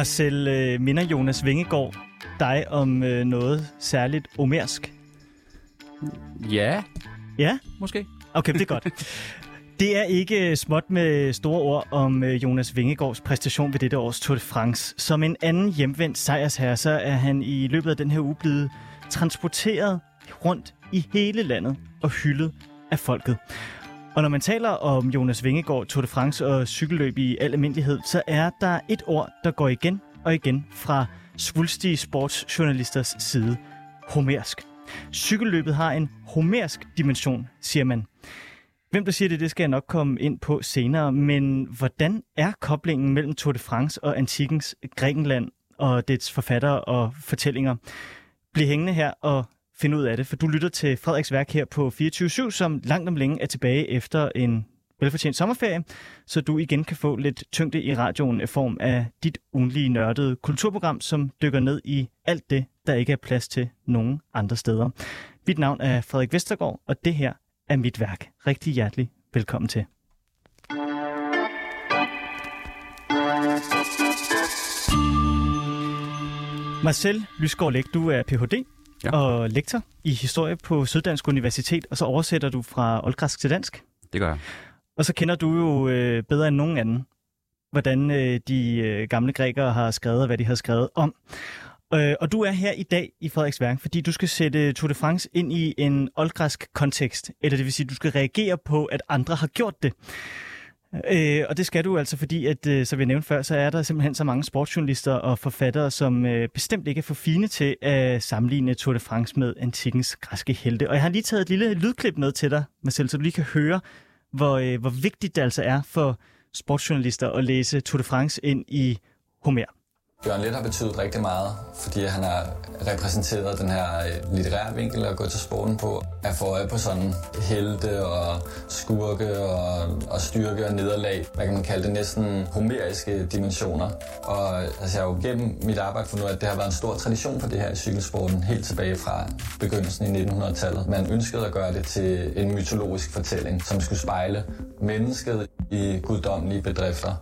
Marcel, øh, minder Jonas Vingegaard dig om øh, noget særligt omersk? Ja, Ja? måske. Okay, det er godt. Det er ikke småt med store ord om øh, Jonas Vingegaards præstation ved dette års Tour de France. Som en anden hjemvendt sejrsherre, så er han i løbet af den her uge blevet transporteret rundt i hele landet og hyldet af folket. Og når man taler om Jonas Vingegaard, Tour de France og cykelløb i al almindelighed, så er der et ord, der går igen og igen fra svulstige sportsjournalisters side. Homersk. Cykelløbet har en homersk dimension, siger man. Hvem der siger det, det skal jeg nok komme ind på senere. Men hvordan er koblingen mellem Tour de France og antikkens Grækenland og dets forfattere og fortællinger? Bliv hængende her og finde ud af det, for du lytter til Frederiks værk her på 24 som langt om længe er tilbage efter en velfortjent sommerferie, så du igen kan få lidt tyngde i radioen i form af dit ugenlige nørdede kulturprogram, som dykker ned i alt det, der ikke er plads til nogen andre steder. Mit navn er Frederik Vestergaard, og det her er mit værk. Rigtig hjertelig velkommen til. Marcel Lysgaard Læk, du er Ph.D. Ja. og lektor i historie på Syddansk Universitet, og så oversætter du fra oldgræsk til dansk. Det gør jeg. Og så kender du jo øh, bedre end nogen anden, hvordan øh, de øh, gamle grækere har skrevet, og hvad de har skrevet om. Øh, og du er her i dag i Frederiks Værk, fordi du skal sætte Tour de France ind i en oldgræsk kontekst. Eller det vil sige, du skal reagere på, at andre har gjort det. Øh, og det skal du altså, fordi, at, øh, som vi nævnte før, så er der simpelthen så mange sportsjournalister og forfattere, som øh, bestemt ikke er for fine til at sammenligne Tour de France med antikkens græske helte. Og jeg har lige taget et lille lydklip med til dig, Marcel, så du lige kan høre, hvor, øh, hvor vigtigt det altså er for sportsjournalister at læse Tour de France ind i Homer. Jørgen Let har betydet rigtig meget, fordi han har repræsenteret den her øh, litterære vinkel at gå til sporten på. At få øje på sådan helte og skurke og, og styrke og nederlag. Hvad kan man kalde det? Næsten homeriske dimensioner. Og altså, jeg har jo gennem mit arbejde fundet ud af, at det har været en stor tradition for det her i cykelsporten, helt tilbage fra begyndelsen i 1900-tallet. Man ønskede at gøre det til en mytologisk fortælling, som skulle spejle mennesket i guddommelige bedrifter.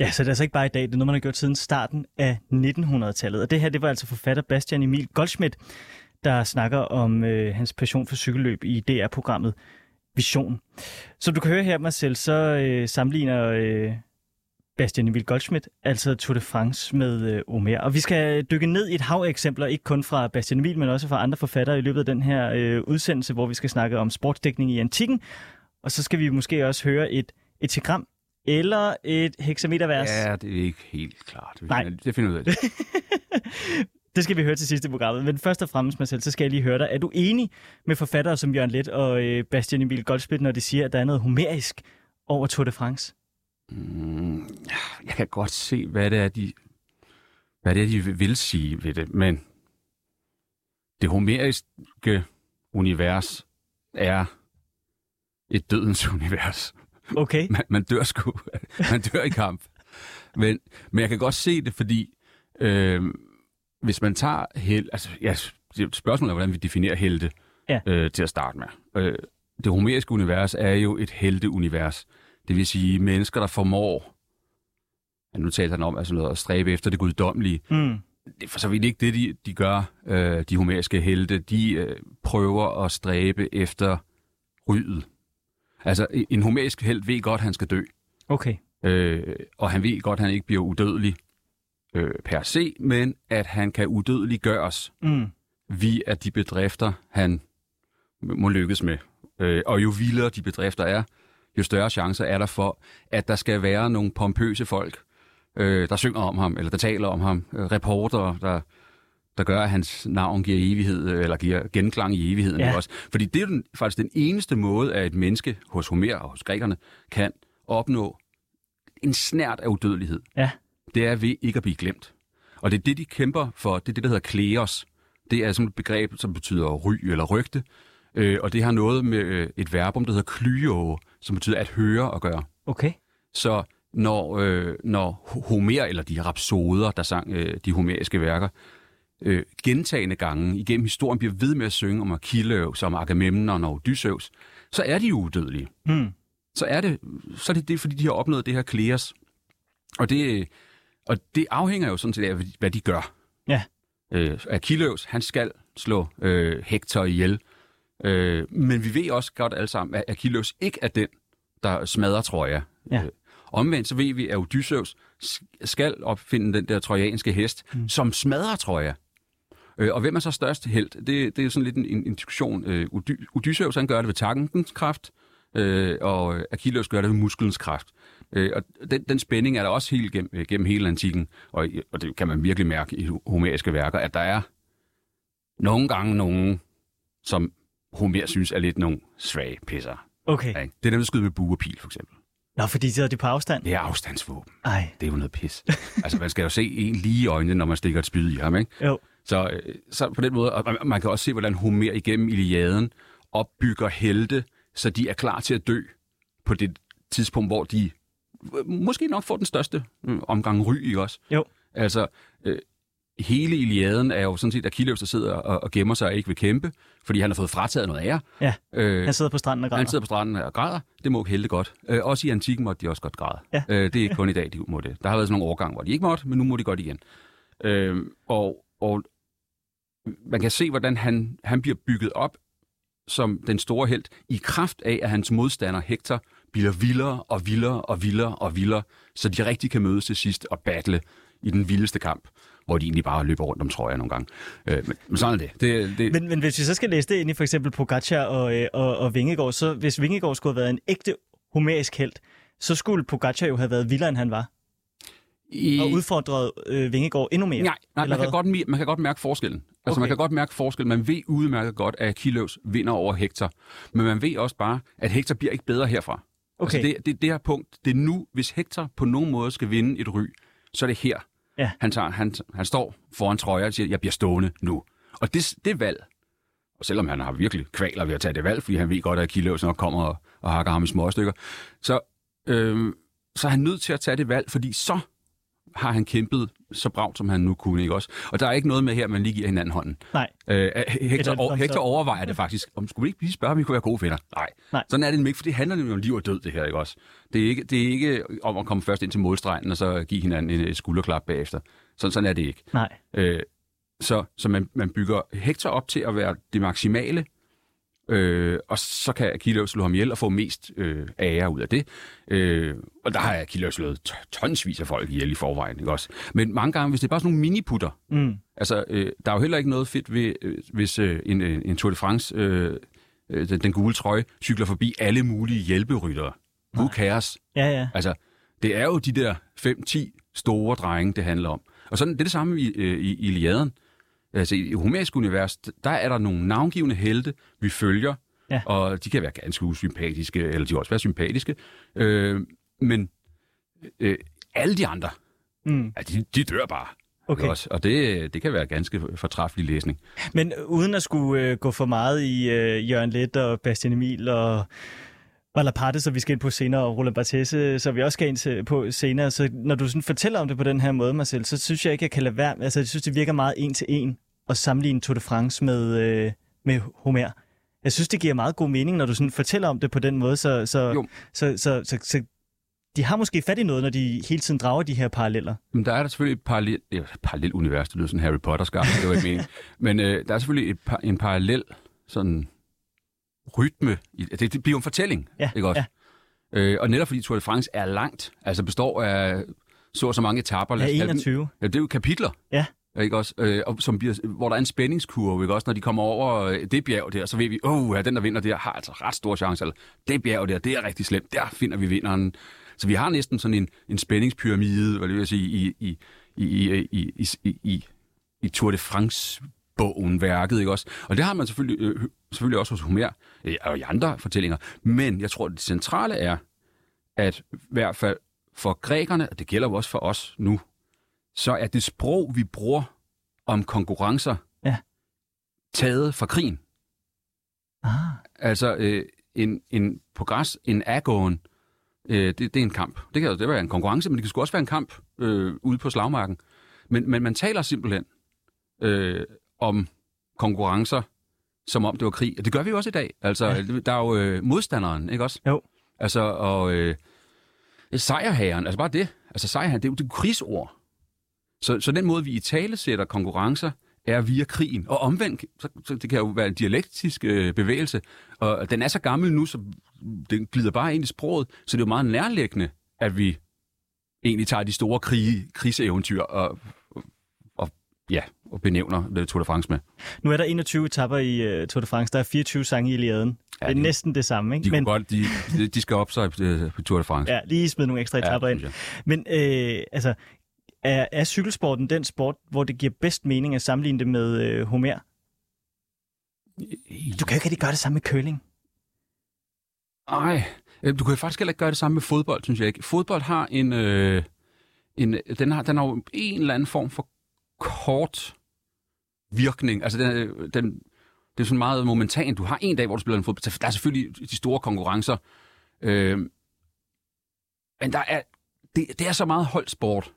Ja, så det er altså ikke bare i dag, det er noget, man har gjort siden starten af 1900-tallet. Og det her, det var altså forfatter Bastian Emil Goldschmidt, der snakker om øh, hans passion for cykelløb i DR-programmet Vision. Som du kan høre her, Marcel, så øh, sammenligner øh, Bastian Emil Goldschmidt altså Tour de France med øh, Omer. Og vi skal dykke ned i et hav af eksempler, ikke kun fra Bastian Emil, men også fra andre forfattere i løbet af den her øh, udsendelse, hvor vi skal snakke om sportsdækning i antikken. Og så skal vi måske også høre et etigram eller et hexametervers. Ja, det er ikke helt klart. Vi Nej. finder- Det finder ud af det. Det skal vi høre til sidst i programmet. Men først og fremmest, Marcel, så skal jeg lige høre dig. Er du enig med forfattere som Jørgen Let og øh, Bastian Emil Goldschmidt, når de siger, at der er noget homerisk over Tour de France? Mm, jeg kan godt se, hvad det er, de, hvad det er, de vil sige ved det, men det homeriske univers er et dødens univers. Okay. Man, man dør sgu. man dør i kamp. Men, men jeg kan godt se det, fordi øh, hvis man tager held... Altså, ja, spørgsmålet er, hvordan vi definerer helte Ja. øh, til at starte med. Øh, det homeriske univers er jo et helteunivers. Det vil sige mennesker, der formår... Ja, nu taler han om altså noget, at stræbe efter det guddommelige. Mm. Det er for så vidt ikke det, de, de gør, øh, de homeriske helte. De øh, prøver at stræbe efter rydet. Altså, en homerisk held ved godt, at han skal dø. Okay. Øh, og han ved godt, at han ikke bliver udødelig øh, per se, men at han kan udødeliggøres Mm. via de bedrifter, han må lykkes med. Øh, og jo vildere de bedrifter er, jo større chancer er der for, at der skal være nogle pompøse folk, øh, der synger om ham, eller der taler om ham, øh, reportere, der, der gør, at hans navn giver evighed, øh, eller giver genklang i evigheden Ja. også. Fordi det er den, faktisk den eneste måde, at et menneske hos Homer og hos grækerne kan opnå en snært af udødelighed. Ja. Det er ved ikke at blive glemt. Og det er det, de kæmper for. Det er det, der hedder kleos. Det er sådan et begreb, som betyder ry eller rygte. Øh, og det har noget med øh, et verbum, der hedder klyo, som betyder at høre og gøre. Okay. Så når, øh, når Homer, eller de rapsoder, der sang øh, de homeriske værker, øh, gentagende gange igennem historien bliver ved med at synge om Achilleus, om Agamemnon og Odysseus, så er de udødelige. Mm. Så er det, så er det, det fordi de har opnået det her kleos. Og det, Og det afhænger jo sådan set af, hvad de gør. Ja. Øh, Achilleus, han skal slå øh, Hector ihjel. Øh, men vi ved også godt alle sammen, at Achilleus ikke er den, der smadrer Troja. Ja. Øh, omvendt så ved vi, at Odysseus skal opfinde den der trojanske hest, mm. som smadrer Troja. Øh, og hvem er så størst held? Det, det er sådan lidt en, en, diskussion. Øh, Ody- Odysseus han gør det ved tankens kraft, øh, og Achilleus gør det ved muskelens kraft. Øh, og den, den spænding er der også helt gennem, øh, gennem hele antikken, og, og det kan man virkelig mærke i homeriske værker, at der er nogle gange nogen, som Homer synes er lidt nogle svage pisser. Okay. Ja, det er dem, der skyder med bue og pil, for eksempel. Nå, fordi så er det på afstand? Det er afstandsvåben. Ej, Det er jo noget pis. altså, man skal jo se en lige i øjnene, når man stikker et spyd i ham, ikke? jo. Så, øh, så på den måde, og man- kan også se, hvordan Homer igennem Iliaden opbygger helte, så de er klar til at dø på det tidspunkt, hvor de øh, måske nok får den største øh, omgang ry, ikke også? Jo. Altså, øh, hele Iliaden er jo sådan set Achilleus, der sidder og, og gemmer sig og ikke vil kæmpe, fordi han har fået frataget noget ære. Ja, Øh, han sidder på stranden og græder. han sidder på stranden og græder. Det må helte godt. Øh, også i antikken måtte de også godt græde. Ja. Øh, det er ikke kun i dag, de må det. Der har været sådan nogle årgange, hvor de ikke måtte, men nu må de godt igen. Øh, og, og man kan se, hvordan han, han bliver bygget op som den store held, i kraft af, at hans modstander Hector bliver vildere og vildere og vildere og vildere, så de rigtig kan mødes til sidst og battle i den vildeste kamp, hvor de egentlig bare løber rundt om trøjer nogle gange. Øh, men, men sådan er det. det, det Men, men hvis vi så skal læse det ind i for eksempel Pogacar og, øh, og, og Vingegaard, så hvis Vingegaard skulle have været en ægte homerisk held, så skulle Pogacar jo have været vildere, end han var, i, og udfordret øh, Vingegaard endnu mere. Nej, nej man, kan hvad? godt, man kan godt mærke forskellen. Altså, Okay. man kan godt mærke forskellen. Man ved udmærket godt, at Achilleus vinder over Hector. Men man ved også bare, at Hector bliver ikke bedre herfra. Okay. Altså, det, det, det her punkt, det er nu, hvis Hector på nogen måde skal vinde et ry, så er det her. Ja. Han, tager, han, han står foran trøjer og siger, jeg bliver stående nu. Og det, det valg, og selvom han har virkelig kvaler ved at tage det valg, fordi han ved godt, at Achilleus nok kommer og, og hakker ham i små stykker, så, øh, så er han nødt til at tage det valg, fordi så har han kæmpet så bragt, som han nu kunne, ikke også? Og der er ikke noget med her, at man lige giver hinanden hånden. Nej. Øh, Hector, og, Hector overvejer det faktisk. Om skulle vi ikke lige spørge, om vi kunne være gode venner? Nej. Nej. Sådan er det ikke, for det handler nemlig om liv og død, det her, ikke også? Det er ikke, det er ikke om at komme først ind til målstregen, og så give hinanden en, skulderklap bagefter. Sådan, sådan er det ikke. Nej. Øh, så så man, man bygger Hector op til at være det maksimale, øh, og så kan Achilleus slå ham ihjel og få mest øh, ære ud af det. Øh, og der har Achilleus slået tonsvis af folk ihjel i forvejen, ikke også? Men mange gange, hvis det er bare sådan nogle miniputter, Mm. Altså, øh, der er jo heller ikke noget fedt ved, øh, hvis øh, en, øh, en Tour de France, øh, øh, den, den gule trøje, cykler forbi alle mulige hjælperyttere. Who cares? Ja, ja. Altså, det er jo de der 5-10 store drenge, det handler om. Og sådan, det er det samme i, øh, i Iliaden. Altså, i homerisk univers, der er der nogle navngivende helte, vi følger, Ja. og de kan være ganske usympatiske, eller de kan også være sympatiske. Øh, men øh, alle de andre, Mm. ja, de, de dør bare. Okay. Også, og det, det kan være ganske fortræffelig læsning. Men uden at skulle øh, gå for meget i øh, Jørgen Let og Bastian Emil og Malaparte, så vi skal ind på senere, og Roland Barthese, så vi også skal ind på senere. Så når du sådan fortæller om det på den her måde, Marcel, så synes jeg ikke, jeg kan lade være. Altså, jeg synes, det virker meget en til en at sammenligne Tour de France med, øh, med Homer. Jeg synes, det giver meget god mening, når du sådan fortæller om det på den måde, så, så, så, så, så, så de har måske fat i noget, når de hele tiden drager de her paralleller. Men der er der selvfølgelig et parallel, ja, parallel univers, det lyder sådan Harry Potter skab, det var ikke meningen. Men øh, der er selvfølgelig et, par, en parallel sådan rytme. I, det, det bliver en fortælling, Ja, ikke også? ja. Øh, og netop fordi Tour de France er langt, altså består af så og så mange etaper. Ja, 21. Ja, det er jo kapitler. Ja. Ikke også? Øh, og som bliver, hvor der er en spændingskurve, ikke også? Når de kommer over øh, det bjerg der, så ved vi, åh, oh, ja, den der vinder der har altså ret stor chance. Eller det bjerg der, det er rigtig slemt. Der finder vi vinderen. Så vi har næsten sådan en, en spændingspyramide, hvad det vil sige, i, i, i, i, i, i, i, i, i Tour de France bogen, værket, ikke også? Og det har man selvfølgelig, øh, selvfølgelig også hos Homer, øh, og i andre fortællinger. Men jeg tror, det centrale er, at i hvert fald for grækerne, og det gælder jo også for os nu, så er det sprog, vi bruger om konkurrencer, Ja. taget fra krigen. Ah, Altså øh, en, en på græs, en agon, øh, det, det er en kamp. Det kan det være en konkurrence, men det kan sgu også være en kamp øh, ude på slagmarken. Men, men man taler simpelthen øh, om konkurrencer, som om det var krig. Og det gør vi jo også i dag. Altså, Ja. der er jo øh, modstanderen, ikke også? Jo. Altså, og øh, sejrhæren, altså bare det. Altså sejrhæren, det er jo det er jo krigsord. Så, så den måde, vi i tale sætter konkurrencer, er via krigen. Og omvendt, så, så det kan jo være en dialektisk øh, bevægelse. Og den er så gammel nu, så den glider bare ind i sproget, så det er jo meget nærliggende, at vi egentlig tager de store krige, krigseventyr og, og, ja, og benævner det Tour de France med. Nu er der 21 etapper i uh, Tour de France. Der er 24 sange i Iliaden. Ja, det er de- næsten det samme, ikke? De, Men, godt, de, de- skal op sig på, på Tour de France. ja, lige smide nogle ekstra etapper ind. synes Men øh, altså, er, er cykelsporten den sport, hvor det giver bedst mening at sammenligne det med øh, Homer? Du kan jo ikke rigtig gøre det samme med curling. Nej, øh, du kan faktisk heller ikke gøre det samme med fodbold, synes jeg ikke. Fodbold har en, øh, en den har, den har jo en eller anden form for kort virkning. Altså, den, øh, den, det er sådan meget momentant. Du har en dag, hvor du spiller en fodbold. Der er selvfølgelig de store konkurrencer. Øh, men der er, det, det er så meget holdsport.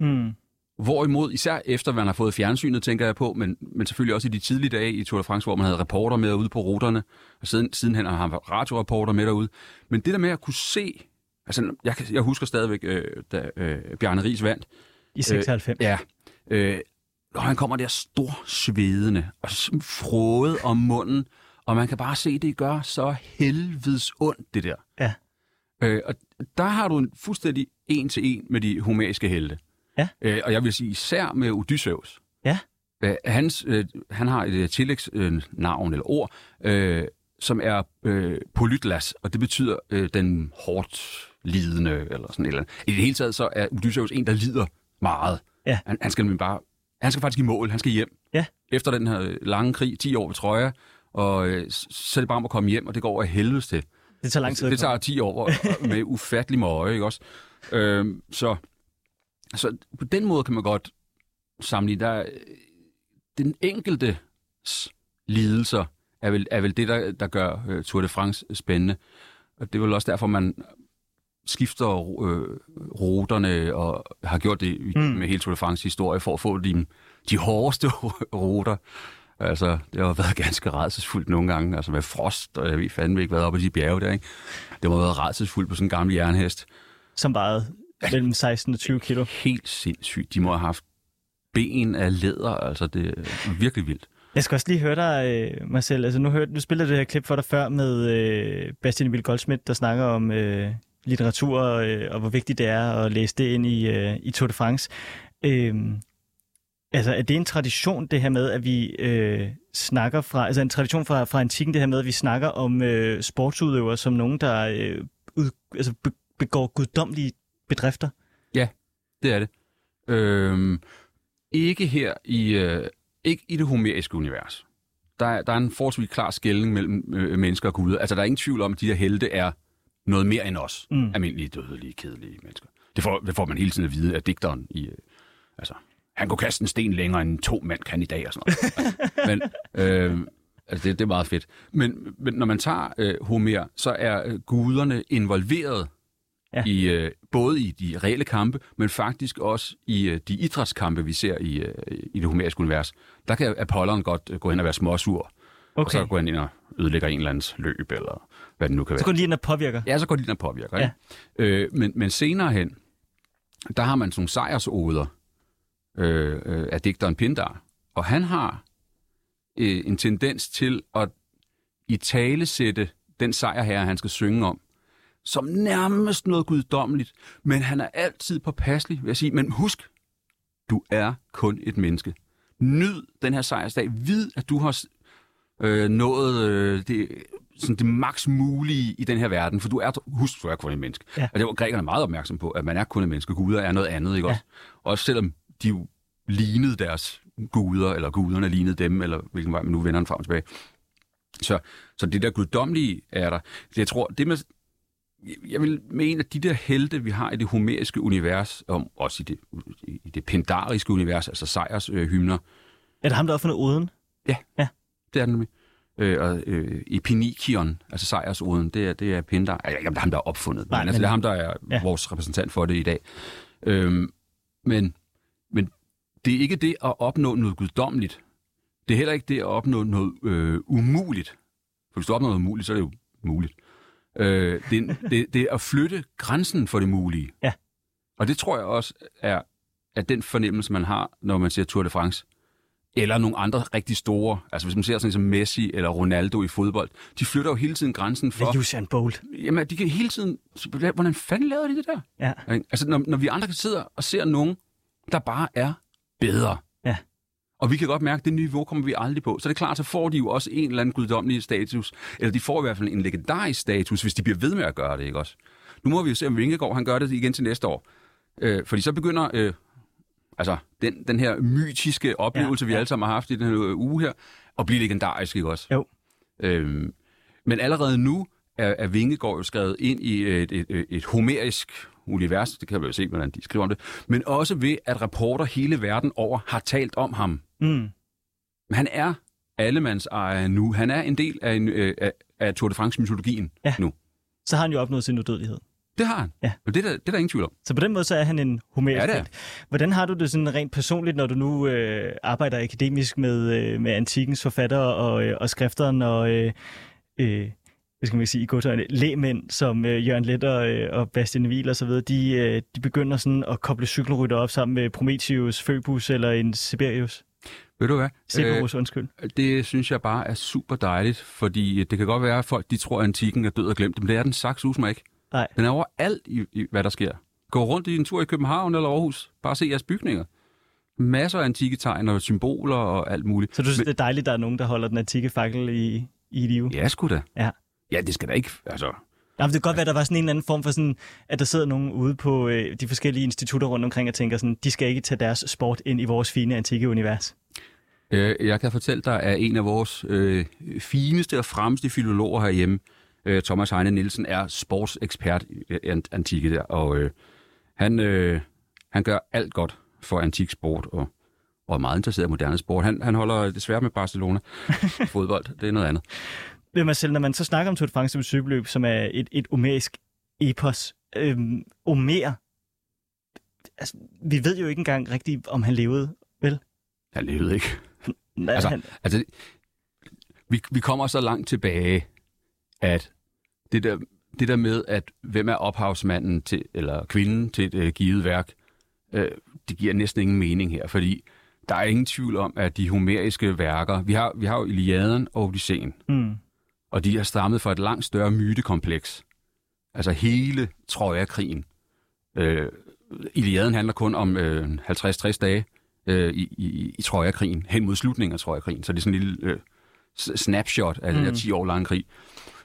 Mm. Hvorimod, især efter man har fået fjernsynet, tænker jeg på, men, men selvfølgelig også i de tidlige dage i Tour de France, hvor man havde reporter med ude på ruterne, og siden, sidenhen har han radioreporter med derude. Men det der med at kunne se, altså jeg, jeg husker stadigvæk, øh, da øh, Bjarne Ries vandt, I 96. ja, øh, og han kommer der stor svedende og frode om munden, og man kan bare se, det gør så helvedes ondt, det der. Ja. Øh, og der har du en fuldstændig en til en med de homeriske helte. Ja. Øh, og jeg vil sige især med Odysseus. Ja. Øh, hans, øh, han har et øh, tillægsnavn øh, navn eller ord, øh, som er øh, Polytlas, og det betyder øh, den hårdt lidende, eller sådan et eller andet. I det hele taget så er Odysseus en, der lider meget. Ja. Han, han skal bare, han skal faktisk i mål, han skal hjem. Ja. Efter den her lange krig, 10 år ved Troja, og øh, så er det bare om at komme hjem, og det går over helvedes til. Det tager lang tid. Det komme. tager 10 år med ufattelig møje, ikke også? Øhm, så, så på den måde kan man godt sammenligne. Der, er- den enkelte lidelser er vel, er vel det, der, der gør øh, Tour de France spændende. Og det er vel også derfor, man skifter øh, ruterne og har gjort det Mm. med hele Tour de France historie for at få de, de hårdeste ruter. Altså, det har været ganske rædselsfuldt nogle gange, altså med frost, og jeg ved fandme ikke, hvad oppe i de bjerge der, ikke? Det må have været rædselsfuldt på sådan en gammel jernhest. Som vejede mellem 16 og 20 kilo. Helt sindssygt. De må have haft ben af læder, altså det er virkelig vildt. Jeg skal også lige høre dig, øh, Marcel. Altså, nu, hørte, nu spillede det her klip for dig før med øh, Bastian Emil Goldsmith, der snakker om øh, litteratur øh, og hvor vigtigt det er at læse det ind i, øh, i Tour de France. Øh, altså, er det en tradition, det her med, at vi øh, snakker fra, altså en tradition fra, fra antikken, det her med, at vi snakker om øh, sportsudøvere som nogen, der øh, ud, altså, be, begår guddommelige bedrifter? Det er det. Øhm, ikke her i, øh, ikke i det homeriske univers. Der er, der er en forholdsvis klar skældning mellem øh, mennesker og guder. Altså, der er ingen tvivl om, at de her helte er noget mere end os. Mm. Almindelige, dødelige, kedelige mennesker. Det får, det får man hele tiden at vide af digteren i... Øh, altså, han kunne kaste en sten længere end to mand kan i dag og sådan noget. men øh, altså, det, det er meget fedt. Men, men når man tager øh, Homer, så er øh, guderne involveret Ja. i øh, både i de reelle kampe, men faktisk også i øh, de idrætskampe, vi ser i, øh, i det homeriske univers. Der kan Apollon godt øh, gå hen og være småsur, okay. og så gå ind og ødelægger en eller andens løb, eller hvad det nu kan være. Så går lige ind og påvirker. Ja, så går de ind og påvirker. Ja. Ikke? Øh, men, men senere hen, der har man sådan sejrsoder øh, øh, af digteren Pindar. Og han har øh, en tendens til at i tale sætte den sejrherre, han skal synge om, som nærmest noget guddommeligt. Men han er altid påpasselig, vil jeg sige. Men husk, du er kun et menneske. Nyd den her sejrsdag. Vid, at du har øh, nået øh, det, sådan det maks mulige i den her verden, for du er, husk, du er kun et menneske. Ja. Og det var grækerne meget opmærksom på, at man er kun et menneske. Guder er noget andet, ikke Ja. også? Også selvom de jo lignede deres guder, eller guderne lignede dem, eller hvilken vej man nu vender den frem og tilbage. Så, så det der guddommelige er der. Jeg tror, det med, jeg vil mene, at de der helte, vi har i det homeriske univers, og også i det, i det pendariske univers, altså sejrs øh, hymner, Er det ham, der har opfundet Oden? det er det nemlig. Øh, og øh, Epinikion, altså sejrsoden, det er, det er Pindar. Ved ikke, om det er ham, der har opfundet det, Nej, men, altså, men- det er ham, der er Ja. ja. vores repræsentant for det i dag. Øhm, men, men det er ikke det at opnå noget guddommeligt. Det er heller ikke det at opnå noget øh, umuligt. For hvis du opnår noget umuligt, så er det jo muligt. Øh, det, det, det er at flytte grænsen for det mulige. Ja. Og det tror jeg også er, er den fornemmelse, man har, når man ser Tour de France. Eller nogle andre rigtig store, altså hvis man ser sådan som Messi eller Ronaldo i fodbold, de flytter jo hele tiden grænsen for... Det Usain Bolt. Jamen, de kan hele tiden... Hvordan fanden lavede de det der? Ja. Altså, når, når vi andre kan sidde og ser nogen, der bare er bedre. Og vi kan godt mærke, at det niveau kommer vi aldrig på. Så det er klart, så får de jo også en eller anden guddommelig status. Eller de får i hvert fald en legendarisk status, hvis de bliver ved med at gøre det, ikke også? Nu må vi jo se, om Vingegaard han gør det igen til næste år. Øh, fordi så begynder øh, altså, den, den her mytiske oplevelse, ja, ja. vi alle sammen har haft i den her uge her, at blive legendarisk, ikke også? Jo. Øh, men allerede nu er, er Vingegaard jo skrevet ind i et, et, et, et homerisk univers, det kan vi jo se, hvordan de skriver om det, men også ved, at rapporter hele verden over har talt om ham. Mm. Han er allemands ejer nu. Han er en del af, en, øh, af, af Tour de France-mytologien Ja. nu. Så har han jo opnået sin udødelighed. Det har han. Ja. Og det er, der, det er der ingen tvivl om. Så på den måde så er han en homerisk Ja. Hvordan har du det sådan rent personligt, når du nu øh, arbejder akademisk med, øh, med antikens forfattere og, øh, og skrifter, når øh, øh, hvad skal man sige, i godtøjne, lægmænd som øh, Jørgen Let og, øh, og Bastian Wiel og så videre, de, øh, de begynder sådan at koble cykelrytter op sammen med Prometheus, Phoebus eller en Siberius? Ved du hvad? Cerberus, øh, undskyld. det synes jeg bare er super dejligt, fordi det kan godt være, at folk de tror, at antikken er død og glemt, men det er den saks mig ikke. Nej. Den er overalt, i, i, hvad der sker. Gå rundt i en tur i København eller Aarhus. Bare se jeres bygninger. Masser af antikke tegn og symboler og alt muligt. Så du synes, det er dejligt, at der er nogen, der holder den antikke fakkel i, i live? Ja, sgu da. Ja. Ja, det skal da ikke... Altså, Ja, men det kan godt være, at der var sådan en eller anden form for sådan, at der sidder nogen ude på øh, de forskellige institutter rundt omkring og tænker sådan, de skal ikke tage deres sport ind i vores fine antikke univers. Øh, jeg kan fortælle dig, at en af vores øh, fineste og fremmeste filologer herhjemme, øh, Thomas Heine Nielsen, er sportsekspert i øh, ant- antikke der, og øh, han, øh, han gør alt godt for antik sport, og, og er meget interesseret i moderne sport. Han, han holder desværre med Barcelona fodbold, det er noget andet. Mig selv, når man så snakker om Tour de France som cykelløb, som er et, et omerisk epos, øhm, Omer, altså, vi ved jo ikke engang rigtigt, om han levede, vel? Han levede ikke. Altså, han, Altså, vi, vi kommer så langt tilbage, at det der, det der med, at hvem er ophavsmanden til, eller kvinden til et øh, givet værk, øh, det giver næsten ingen mening her, fordi der er ingen tvivl om, at de homeriske værker, vi har, vi har jo Iliaden og Odysseen, mm, og de er stammet fra et langt større mytekompleks. Altså hele Troja-krigen. Øh, Iliaden handler kun om øh, 50-60 dage øh, i, i, i Troja-krigen, hen mod slutningen af Troja-krigen. Så det er sådan en lille øh, snapshot af mm. den her 10 år lange krig,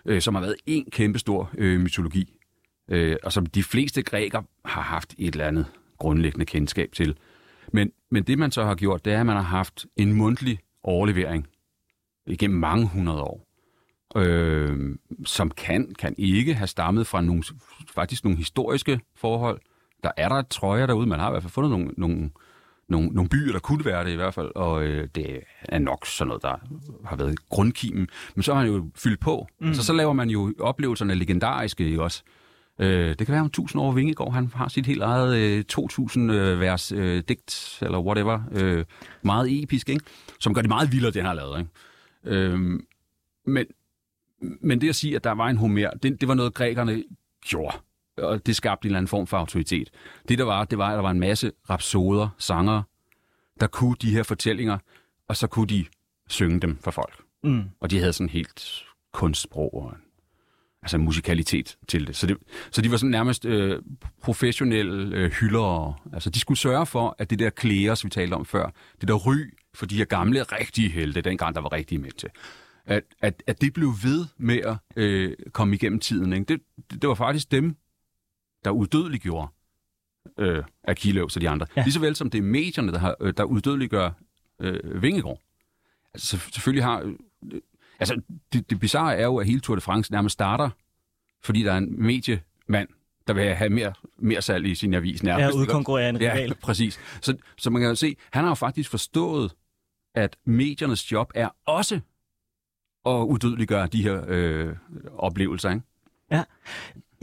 øh, som har været en kæmpe stor øh, mytologi, øh, og som de fleste græker har haft et eller andet grundlæggende kendskab til. Men, men det man så har gjort, det er, at man har haft en mundtlig overlevering igennem mange hundrede år, øh, som kan, kan ikke have stammet fra nogle, faktisk nogle historiske forhold. Der er der trøjer derude, man har i hvert fald fundet nogle, nogle, nogle, nogle byer, der kunne være det i hvert fald, og øh, det er nok sådan noget, der har været grundkimen. Men så har man jo fyldt på, mm. så, så laver man jo oplevelserne legendariske, ikke også? Øh, det kan være om 1000 år Vingegaard, han har sit helt eget øh, 2000 øh, vers øh, digt, eller whatever, øh, meget episk, ikke? som gør det meget vildere, det han har lavet. Ikke? Øh, men, men det at sige, at der var en Homer, det, det var noget, grækerne gjorde. Og det skabte en eller anden form for autoritet. Det der var, det var, at der var en masse rapsoder, sangere, der kunne de her fortællinger, og så kunne de synge dem for folk. mm. Og de havde sådan helt kunstsprog og altså musikalitet til det. Så, det. så de var sådan nærmest øh, professionelle øh, hyldere. Altså de skulle sørge for, at det der klæder, som vi talte om før, det der ry for de her gamle, rigtige helte, dengang der var rigtige mænd til, at, at, at det blev ved med at øh, komme igennem tiden. Ikke? Det, det var faktisk dem, der uddødeliggjorde øh, Achilleus og de andre. Ja. Ja. Lige så vel som det er medierne, der, har, øh, der uddødeliggør øh, Vingegaard. Altså selv- selvfølgelig har... Øh, altså det, det bizarre er jo, at hele Tour de France nærmest starter, fordi der er en mediemand, der vil have mere, mere salg i sin avis nærmest. Ikke? udkonkurrere en rival. Ja, præcis. Så, så man kan jo se, han har jo faktisk forstået, at mediernes job er også at udødeliggøre de her øh, oplevelser. Ikke?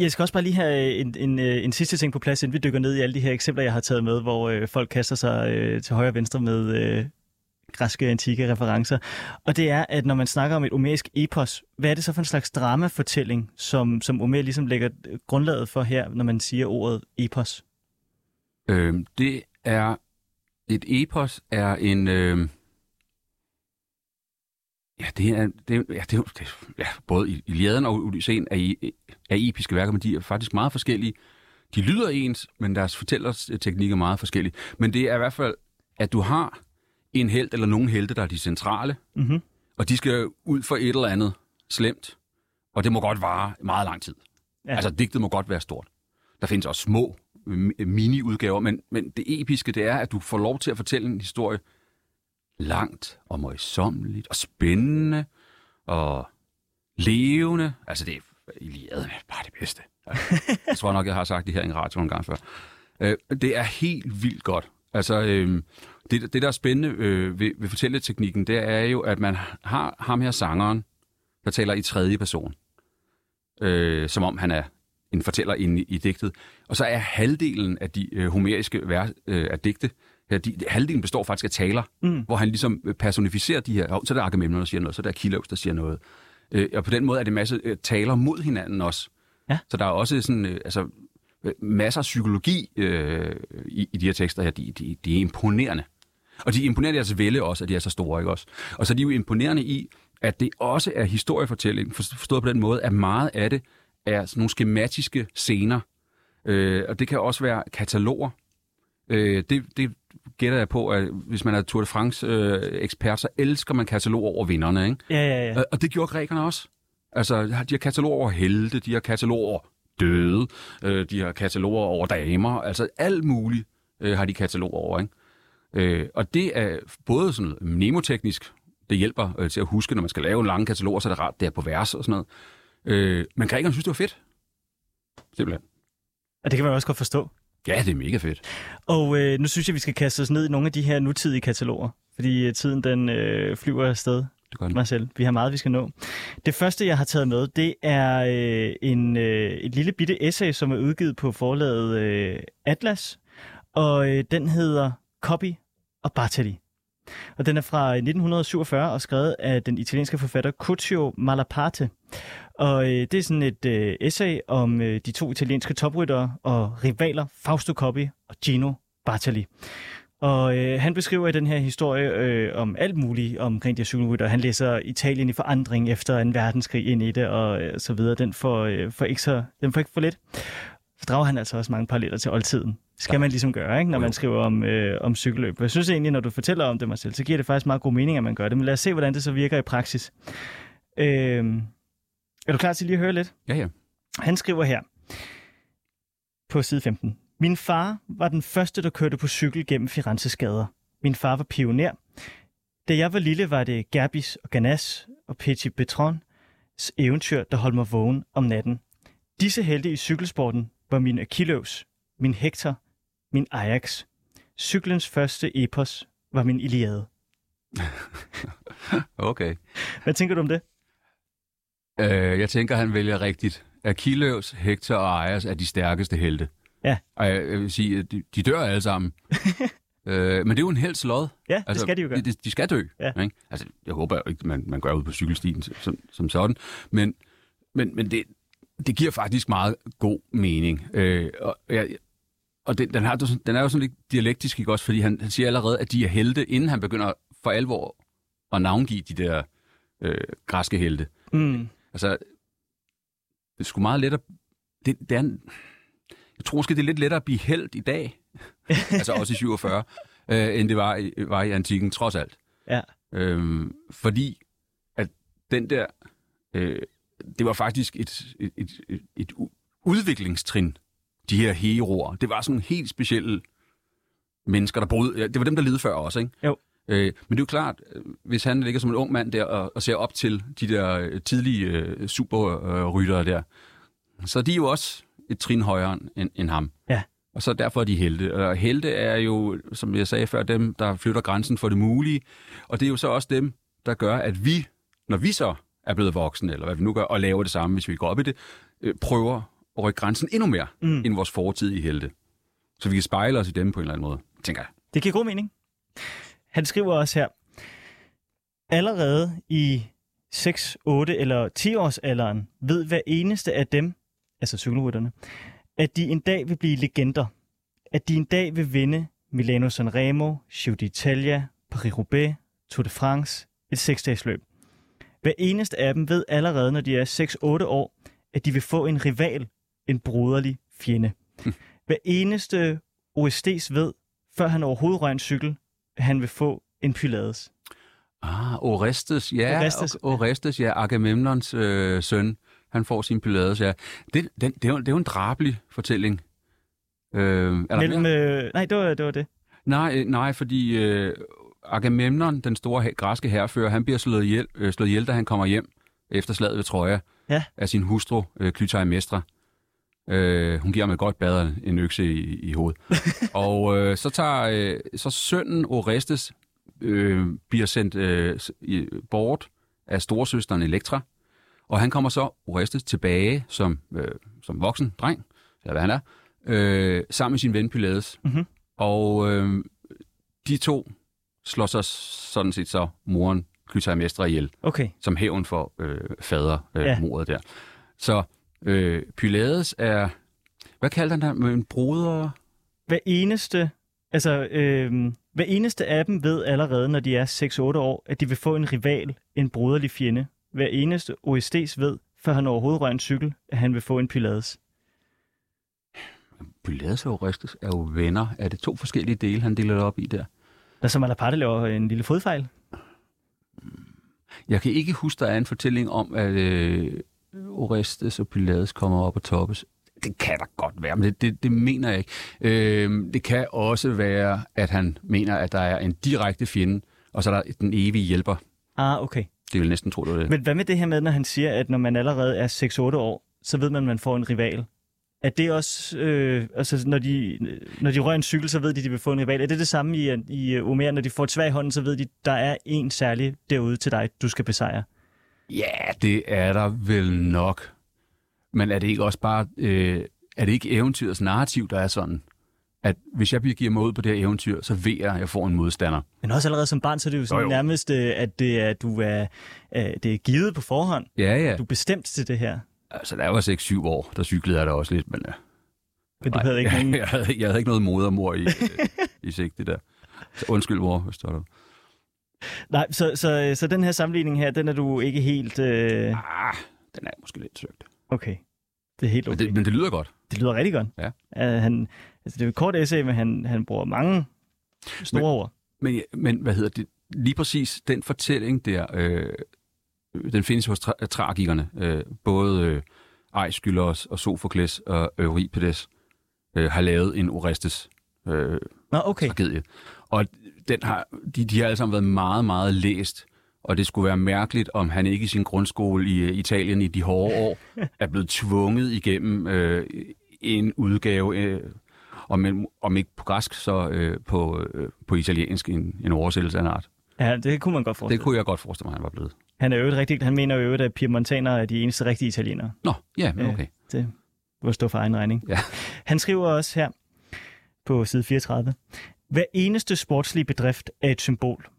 Jeg skal også bare lige have en, en, øh, en sidste ting på plads, inden vi dykker ned i alle de her eksempler, jeg har taget med, hvor øh, folk kaster sig øh, til højre og venstre med øh, græske antikke referencer. Og det er, at når man snakker om et omerisk epos, hvad er det så for en slags dramafortælling, som, som Omer ligesom lægger grundlaget for her, når man siger ordet epos? Øh, det er et epos er en øh, ja det er det, ja, det, det ja, både I- Iliaden og Odysseen er, er episke værker, men de er faktisk meget forskellige. De lyder ens, men deres fortællersteknik er meget forskellig. Men det er i hvert fald, at du har en held eller nogle helte, der er de centrale, Mm-hmm. og de skal ud for et eller andet slemt, og det må godt vare meget lang tid. Ja. Altså, digtet må godt være stort. Der findes også små mi- mini-udgaver, men, men det episke, det er, at du får lov til at fortælle en historie langt og møjsommeligt og spændende og levende. Altså, det er Iliaden er bare det bedste. Altså, jeg tror nok, jeg har sagt det her i en radio en gang før. Øh, det er helt vildt godt. Altså, øh, det, det, der er spændende øh, ved, ved fortælleteknikken, det er jo, at man har ham her sangeren, der taler i tredje person. Øh, som om han er en fortæller inde i, i digtet. Og så er halvdelen af de øh, homeriske vers, øh, af digte, ja, de, halvdelen består faktisk af taler, Mm. hvor han ligesom øh, personificerer de her. Oh, så er der Agamemnon, der siger noget, så er der Achilles, der siger noget. Øh, og på den måde er det masse øh, taler mod hinanden også. Ja. Så der er også sådan, øh, altså, øh, masser af psykologi øh, i, i de her tekster her. De, de, de er imponerende. Og de er imponerende i deres vælge også, at de er så store, ikke også? Og så er de jo imponerende i, at det også er historiefortælling, for- forstået på den måde, at meget af det er sådan nogle skematiske scener. Øh, og det kan også være kataloger. Øh, det, det gætter jeg på, at hvis man er Tour de France-ekspert, så elsker man kataloger over vinderne, ikke? Ja, ja, ja. Og- det gjorde grækerne også. Altså, de har kataloger over helte, de har kataloger over døde, øh, de har kataloger over damer, altså alt muligt øh, har de kataloger over, ikke? Øh, og det er både sådan noget mnemoteknisk, det hjælper øh, til at huske, når man skal lave en lang katalog, så er det rart, det er på vers og sådan noget. Øh, men grækerne synes, det var fedt. Simpelthen. Og det kan man også godt forstå. Ja, det er mega fedt. Og øh, nu synes jeg, vi skal kaste os ned i nogle af de her nutidige kataloger. Fordi øh, tiden den øh, flyver afsted. Det gør den. mig selv. Vi har meget, vi skal nå. Det første, jeg har taget med, det er øh, en, øh, et lille bitte essay, som er udgivet på forlaget øh, Atlas. Og øh, den hedder Copy og Bartali. Og den er fra 1947 og skrevet af den italienske forfatter Cuccio Malaparte. Og øh, det er sådan et øh, essay om øh, de to italienske topryttere og rivaler Fausto Coppi og Gino Bartali. Og øh, han beskriver i den her historie øh, om alt muligt omkring de cykelrytter. Han læser Italien i forandring efter en verdenskrig ind i det, og øh, så videre. Den får, øh, får ikke så, den får ikke for lidt. Så drager han altså også mange paralleller til oldtiden. Skal Ja. man ligesom gøre, ikke, når man skriver om, øh, om cykelløb. Jeg synes egentlig, når du fortæller om det selv, så giver det faktisk meget god mening, at man gør det. Men lad os se, hvordan det så virker i praksis. Øh, er du klar til lige at høre lidt? Ja, ja. Han skriver her på side 15. Min far var den første, der kørte på cykel gennem Firenzes gader. Min far var pioner. Da jeg var lille, var det Gerbis og Ganas og Petit Betrons eventyr, der holdt mig vågen om natten. Disse helte i cykelsporten var min Achilles, min Hector, min Ajax. Cyklens første epos var min Iliade. Okay. Hvad tænker du om det? Øh, jeg tænker, han vælger rigtigt. Achilles, Hector og Ajax er de stærkeste helte. Ja. Og jeg, jeg vil sige, de, de dør alle sammen. øh, men det er jo en helt slod. Ja, det skal de jo gøre. De, de, de skal dø. Ja. Ikke? Altså, jeg håber jo ikke, man, man gør ud på cykelstien som, som sådan. Men, men, men det, det giver faktisk meget god mening. Øh, og jeg, og den, den, har, den er jo sådan lidt dialektisk, ikke også? Fordi han, han siger allerede, at de er helte, inden han begynder for alvor at navngive de der øh, græske helte. Mm. Altså, det er sgu meget let at... Det, det er en, jeg tror måske, det er lidt lettere at blive held i dag, altså også i 47, øh, end det var i, var i antikken, trods alt. Ja. Øhm, fordi at den der... Øh, det var faktisk et, et, et, et, udviklingstrin, de her heroer. Det var sådan helt specielle mennesker, der boede... Ja, det var dem, der levede før også, ikke? Jo. Øh, men det er jo klart, øh, hvis han ligger som en ung mand der og, og ser op til de der øh, tidlige øh, superryttere der, så er de jo også et trin højere end, end ham. Ja. Og så derfor er de helte. Og helte er jo, som jeg sagde før, dem, der flytter grænsen for det mulige. Og det er jo så også dem, der gør, at vi, når vi så er blevet voksne, eller hvad vi nu gør, og laver det samme, hvis vi går op i det, øh, prøver at rykke grænsen endnu mere Mm. end vores fortidige helte. Så vi kan spejle os i dem på en eller anden måde, tænker jeg. Det giver god mening. Han skriver også her, allerede i 6, 8 eller 10 års alderen ved hver eneste af dem, altså cykelrytterne, at de en dag vil blive legender. At de en dag vil vinde Milano Sanremo, Giro d'Italia, Paris-Roubaix, Tour de France, et seksdagsløb. Hver eneste af dem ved allerede, når de er 6-8 år, at de vil få en rival, en broderlig fjende. Hver eneste OSD's ved, før han overhovedet rører en cykel, han vil få en Pylades. Ah, Orestes, ja. Orestes. Orestes, ja. Agamemnons øh, søn. Han får sin Pylades, ja. Det, den, det, er jo, det er jo en drabelig fortælling. Øh, er Mellem, øh, nej, det var, det var det. Nej, øh, nej, fordi øh, Agamemnon, den store græske herrefører, han bliver slået ihjel, øh, slået ihjel, da han kommer hjem efter slaget ved Troja Ja. af sin hustru, øh, Klytaimnestra. Øh, hun giver ham et godt bad og en økse i, i hovedet. og øh, så tager øh, så sønnen Orestes øh, bliver sendt øh, bort af storesøsteren Elektra, og han kommer så Orestes tilbage som, øh, som voksen dreng, eller hvad han er, øh, sammen med sin ven Pylades. Mhm. Og øh, de to slår så sådan set så moren Klytaimnestra ihjel, Okay. som hævn for øh, fader øh, ja. mordet der. Så øh, Pylades er, hvad kaldte han der, en broder? Hver eneste, altså, øh, hver eneste af dem ved allerede, når de er 6-8 år, at de vil få en rival, en broderlig fjende. Hver eneste OSD's ved, før han overhovedet rører en cykel, at han vil få en Pylades. Pylades og Orestes er jo venner. Er det to forskellige dele, han deler det op i der? Der som Malaparte laver en lille fodfejl. Jeg kan ikke huske, der er en fortælling om, at øh, Orestes og Pylades kommer op og toppes. Det kan da godt være, men det, det, det mener jeg ikke. Øh, det kan også være, at han mener, at der er en direkte fjende, og så er der den evige hjælper. Ah, okay. Det vil næsten tro, det var det. Men hvad med det her med, når han siger, at når man allerede er 6-8 år, så ved man, at man får en rival? Er det også, øh, altså når de, når de rører en cykel, så ved de, at de vil få en rival? Er det det samme i, i Omer, når de får et svag i hånden, så ved de, at der er en særlig derude til dig, du skal besejre? Ja, det er der vel nok. Men er det ikke også bare, øh, er det ikke eventyrets narrativ, der er sådan, at hvis jeg giver mig ud på det her eventyr, så ved jeg, at jeg får en modstander. Men også allerede som barn, så er det jo, sådan Jo, jo. nærmest, øh, at det er, du er, øh, det er givet på forhånd. Ja, ja. Du er bestemt til det her. Altså, jeg var 6-7 år, der cyklede jeg da også lidt, men... øh, Men du nej, havde ikke nogen... jeg, havde, jeg havde ikke noget modermor i, i sigte der. Så undskyld, mor, hvis der der. Nej, så, så, så den her sammenligning her, den er du ikke helt... Øh... Ah, den er måske lidt søgt. Okay. Det er helt Men okay. det, men det lyder godt. Det lyder rigtig godt. Ja. Uh, han, altså, det er jo et kort essay, men han, han bruger mange store Men- ord. Men, men hvad hedder det? Lige præcis den fortælling der, øh, den findes hos tra- tragikerne. Øh, både øh, Aeschylus og Sophokles og Euripides øh, har lavet en Orestes øh, Nå, okay. tragedie. Og den har, de, de har alle sammen været meget, meget læst. Og det skulle være mærkeligt, om han ikke i sin grundskole i øh, Italien i de hårde år er blevet tvunget igennem øh, en udgave, øh, om, om ikke på græsk, så øh, på, øh, på italiensk, en, en oversættelse af en art. Ja, det kunne man godt forestille. Det kunne jeg godt forestille mig, han var blevet. Han er jo rigtig, han mener jo, at piemontanere er de eneste rigtige italienere. Nå, ja, men okay. Det må stå for egen regning. Ja. Han skriver også her på side 34. Hver eneste sportslige bedrift er et symbol.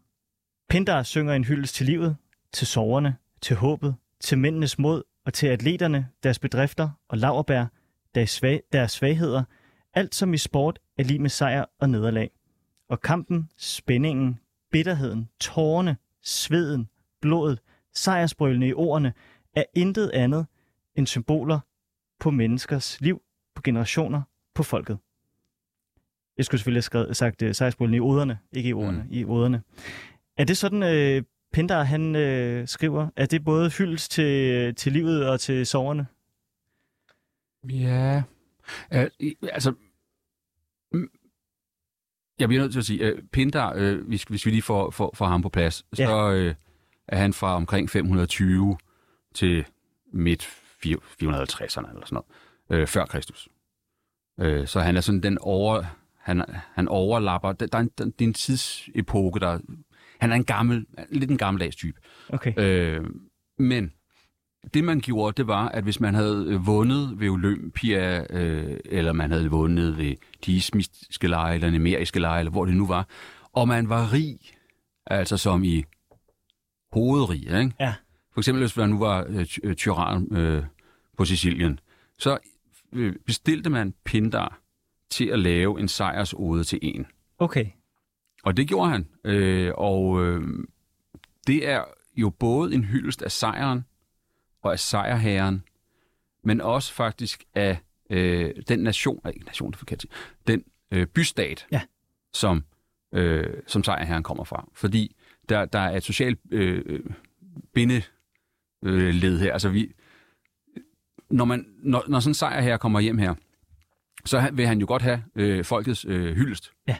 Pindar synger en hyldest til livet, til soverne, til håbet, til mændenes mod og til atleterne, deres bedrifter og laverbær, deres, svag, deres svagheder, alt som i sport er lige med sejr og nederlag. Og kampen, spændingen, bitterheden, tårerne, sveden, blodet, sejrsbrølene i ordene, er intet andet end symboler på menneskers liv, på generationer, på folket. Jeg skulle selvfølgelig have skrevet, sagt uh, sejrsbrølene i oderne, ikke i ordene, mm. i oderne. Er det sådan, uh, Pindar han uh, skriver? Er det både hyldes til, til livet og til soverne? Ja, øh, i- altså... mm, Jeg bliver nødt til at sige, øh, Pindar, øh, hvis, hvis vi lige får, får, får ham på plads, Ja. så øh, er han fra omkring 520 til midt 450'erne eller sådan noget, øh, før Kristus. Øh, så han er sådan den over... Han, han overlapper... Der, der, er en, der, det er en tidsepoke, der... Han er en gammel, lidt en gammeldags type. Okay. Øh, men det man gjorde, det var, at hvis man havde øh, vundet ved Olympia, øh, eller man havde vundet ved de ismiske lege, eller nemeriske lege, eller hvor det nu var, og man var rig, altså som i hovedrig, ikke? Ja. For eksempel hvis man nu var øh, ty- øh, tyran øh, på Sicilien, så øh, bestilte man Pindar til at lave en sejrsode til en. Okay. Og det gjorde han. Øh, og øh, det er jo både en hyldest af sejren og af sejrherren, men også faktisk af øh, den nation, ikke nation, det er forkert, den øh, bystat, Ja. som, øh, som sejrherren kommer fra. Fordi der, der er et socialt øh, bindeled øh, led her. Altså vi, når, man, når, når sådan en sejrherre kommer hjem her, så vil han jo godt have øh, folkets øh, hyldest. Ja.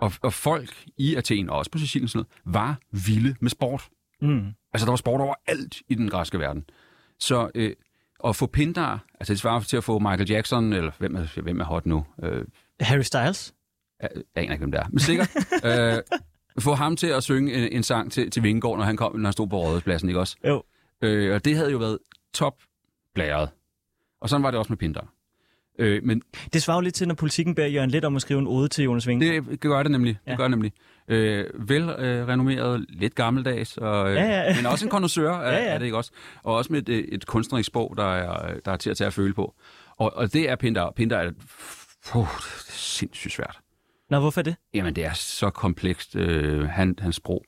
Og, og folk i Athen, og også på Sicilien sådan noget, var vilde med sport. Mm. Altså, der var sport overalt i den græske verden. Så øh, at få Pindar, altså det svarer til at få Michael Jackson, eller hvem er, hvem er hot nu? Øh, Harry Styles? jeg, jeg aner ikke, hvem det er, men sikkert. øh, få ham til at synge en, en sang til, til Vingegaard, når han kom, når han stod på Rådhuspladsen, ikke også? Jo. Øh, og det havde jo været top blæret. Og sådan var det også med Pindar. Øh, men Det svarer jo lidt til, når politikken beder Jørgen lidt om at skrive en ode til Jonas Vingegaard. det gør det nemlig. Ja. Det gør det nemlig. Øh, vel øh, lidt gammeldags, og, øh, Ja, ja. men også en connoisseur er, Ja, ja. er det ikke også? Og også med et, et kunstnerisk sprog, der er, der er til at tage at føle på. Og, og det er Pindar. Pindar er, puh, det er sindssygt svært. Nå, hvorfor det? Jamen, det er så komplekst, øh, han, hans sprog.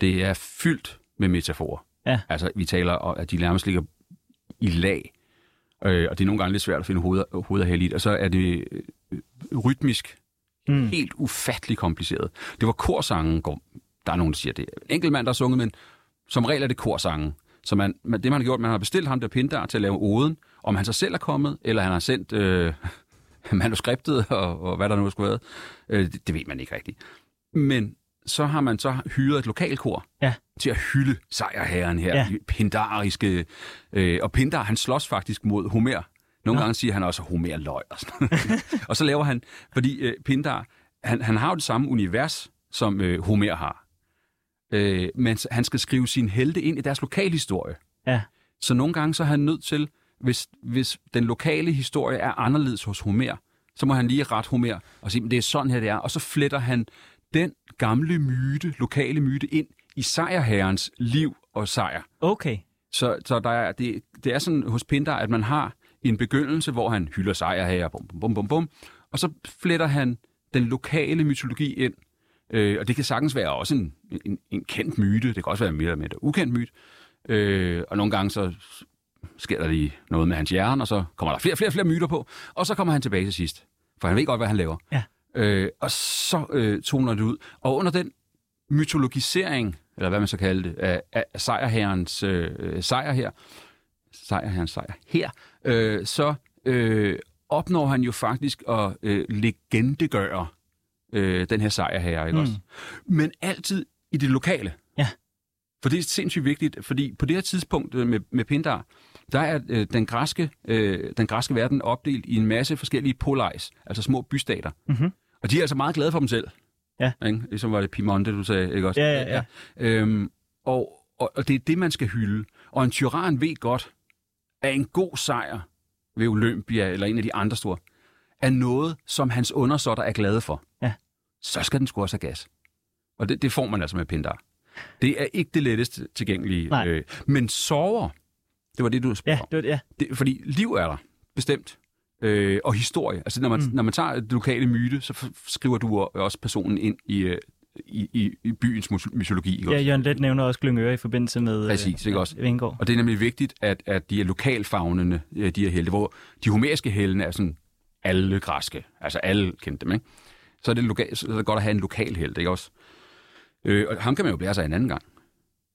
Det er fyldt med metaforer. Ja. Altså, vi taler om, at de nærmest ligger i lag. Øh, og det er nogle gange lidt svært at finde hoveder, hoveder her i. Og så er det øh, rytmisk Mm. helt ufattelig kompliceret. Det var korsangen, går- der er nogen, der siger, det er en enkelt mand, der har sunget, men som regel er det korsangen. Så man, man, det, man har gjort, man har bestilt ham der Pindar til at lave oden, om han så selv er kommet, eller han har sendt øh, manuskriptet, og, og hvad der nu skulle være. Øh, det, det ved man ikke rigtigt. Men så har man så hyret et lokalkor Ja. til at hylde sejrherren her, Ja. ja. pindariske. Øh, og Pindar, han slås faktisk mod Homer. Nogle Nå. gange siger han også Homer løg og sådan. Og så laver han, fordi øh, Pindar, han, han har jo det samme univers, som øh, Homer har. Øh, men han skal skrive sin helte ind i deres lokalhistorie. Ja. Så nogle gange så er han nødt til, hvis, hvis den lokale historie er anderledes hos Homer, så må han lige rette Homer og sige, "Men det er sådan her, det er. Og så fletter han den gamle myte, lokale myte, ind i sejrherrens liv og sejr. Okay. Så, så der er, det, det er sådan hos Pindar, at man har en begyndelse, hvor han hylder sejrherrer, bum, bum, bum, bum, bum, og så fletter han den lokale mytologi ind. Øh, og det kan sagtens være også en, en, en kendt myte, det kan også være mere eller mindre ukendt myte. Øh, og nogle gange så sker der lige noget med hans hjerne, og så kommer der flere, flere, flere myter på, og så kommer han tilbage til sidst. For han ved godt, hvad han laver. Ja. Øh, og så øh, toner det ud. Og under den mytologisering, eller hvad man så kalder det, af, af sejrherrens øh, sejr her, sejrherrens sejr her, øh, så øh, opnår han jo faktisk at øh, legendegøre øh, den her sejrherre, ikke Mm. også? Men altid i det lokale. Ja. For det er sindssygt vigtigt, fordi på det her tidspunkt øh, med, med Pindar, der er øh, den, græske, øh, den græske verden opdelt i en masse forskellige poleis, altså små bystater. Mhm. Og de er altså meget glade for dem selv. Ja. Ikke? Ligesom var det Piemonte, du sagde, ikke også? Ja, ja, ja. Øhm, og, og, og det er det, man skal hylde. Og en tyran ved godt, at en god sejr ved Olympia, eller en af de andre store, er noget, som hans undersåtter er glade for. Ja. Så skal den sgu også have gas. Og det, det får man altså med Pindar. Det er ikke det lettest tilgængelige. Nej. Øh, men sover, det var det, du spurgte Ja, det var, ja. Det, fordi liv er der, bestemt. Øh, og historie. Altså, når man, Mm. når man tager det lokale myte, så skriver du også personen ind i, øh, i, i, i byens myto- mytologi. Ikke ja? Jørgen Let nævner også Glyngøre i forbindelse med Præcis, ikke også? Vingegaard. Og det er nemlig vigtigt, at, at de er lokalfagnende, øh, de her helte, hvor de homeriske helene er sådan alle græske. Altså alle kendte dem, ikke? Så er det, lokal, så er det godt at have en lokal held, ikke også? Øh, og ham kan man jo blære sig en anden gang.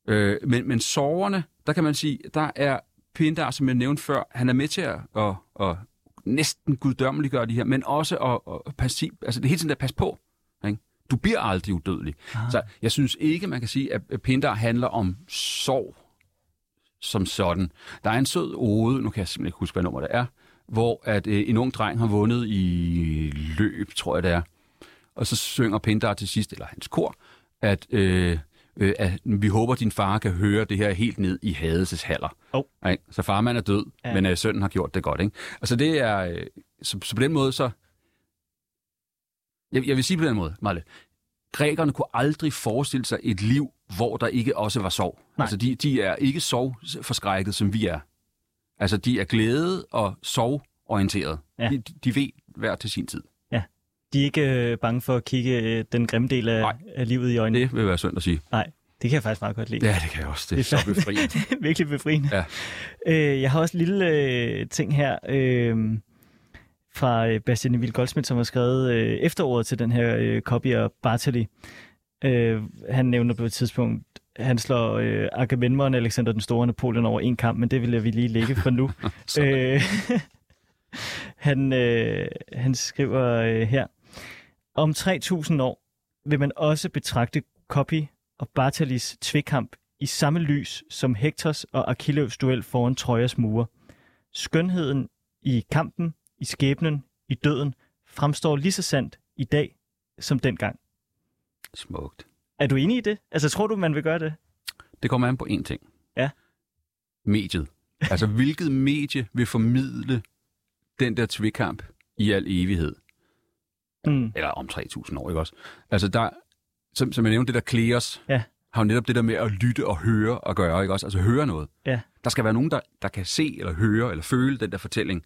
Øh, men, men soverne, der kan man sige, der er Pindar, som jeg nævnte før, han er med til at, at, at næsten guddommeligt gøre de her, men også at, at passe, altså det er hele tiden at passe på. Ikke? Du bliver aldrig udødelig. Ah. Så jeg synes ikke, man kan sige, at Pindar handler om sorg som sådan. Der er en sød ode, nu kan jeg simpelthen ikke huske, hvad nummer det er, hvor at øh, en ung dreng har vundet i løb, tror jeg det er. Og så synger Pindar til sidst, eller hans kor, at, øh, øh, at vi håber, din far kan høre det her helt ned i Hades haller. Hov. Ikke? Så farmand er død, Ja. men øh, sønnen har gjort det godt. Ikke? Altså det er, øh, så, så på den måde så, jeg, jeg vil sige på den måde, let. Grækerne kunne aldrig forestille sig et liv, hvor der ikke også var sorg. Nej. Altså de, de er ikke sorgforskrækket, som vi er. Altså de er glæde og sorgorienteret. Ja. De, de ved hver til sin tid. De er ikke øh, bange for at kigge øh, den grimme del af, Nej. af livet i øjnene. Det vil være synd at sige. Nej, det kan jeg faktisk meget godt lide. Ja, det kan jeg også. Det er Det er så befriende. det er virkelig befriende. Ja. Øh, jeg har også en lille øh, ting her øh, fra øh, Bastian Emil Goldsmith, som har skrevet øh, efteråret til den her øh, copy af Bartoli. Øh, han nævner på et tidspunkt, han slår øh, Agamemnon Alexander den Store og Napoleon over en kamp, men det vil vi lige lægge for nu. Øh, han, øh, han skriver øh, her, om 3000 år vil man også betragte Copy og Bartalis tvekamp i samme lys som Hektors og Achilleus duel foran Trojas mure. Skønheden i kampen, i skæbnen, i døden fremstår lige så sandt i dag som dengang. Smukt. Er du enig i det? Altså, tror du, man vil gøre det? Det kommer an på én ting. Ja. Mediet. Altså, hvilket medie vil formidle den der tvekamp i al evighed? Mm. Eller om 3.000 år, ikke også? Altså, der, som, som jeg nævnte, det der Kleos, Ja. har jo netop det der med at lytte og høre og gøre, ikke også? Altså, høre noget. Ja. Der skal være nogen, der, der kan se eller høre eller føle den der fortælling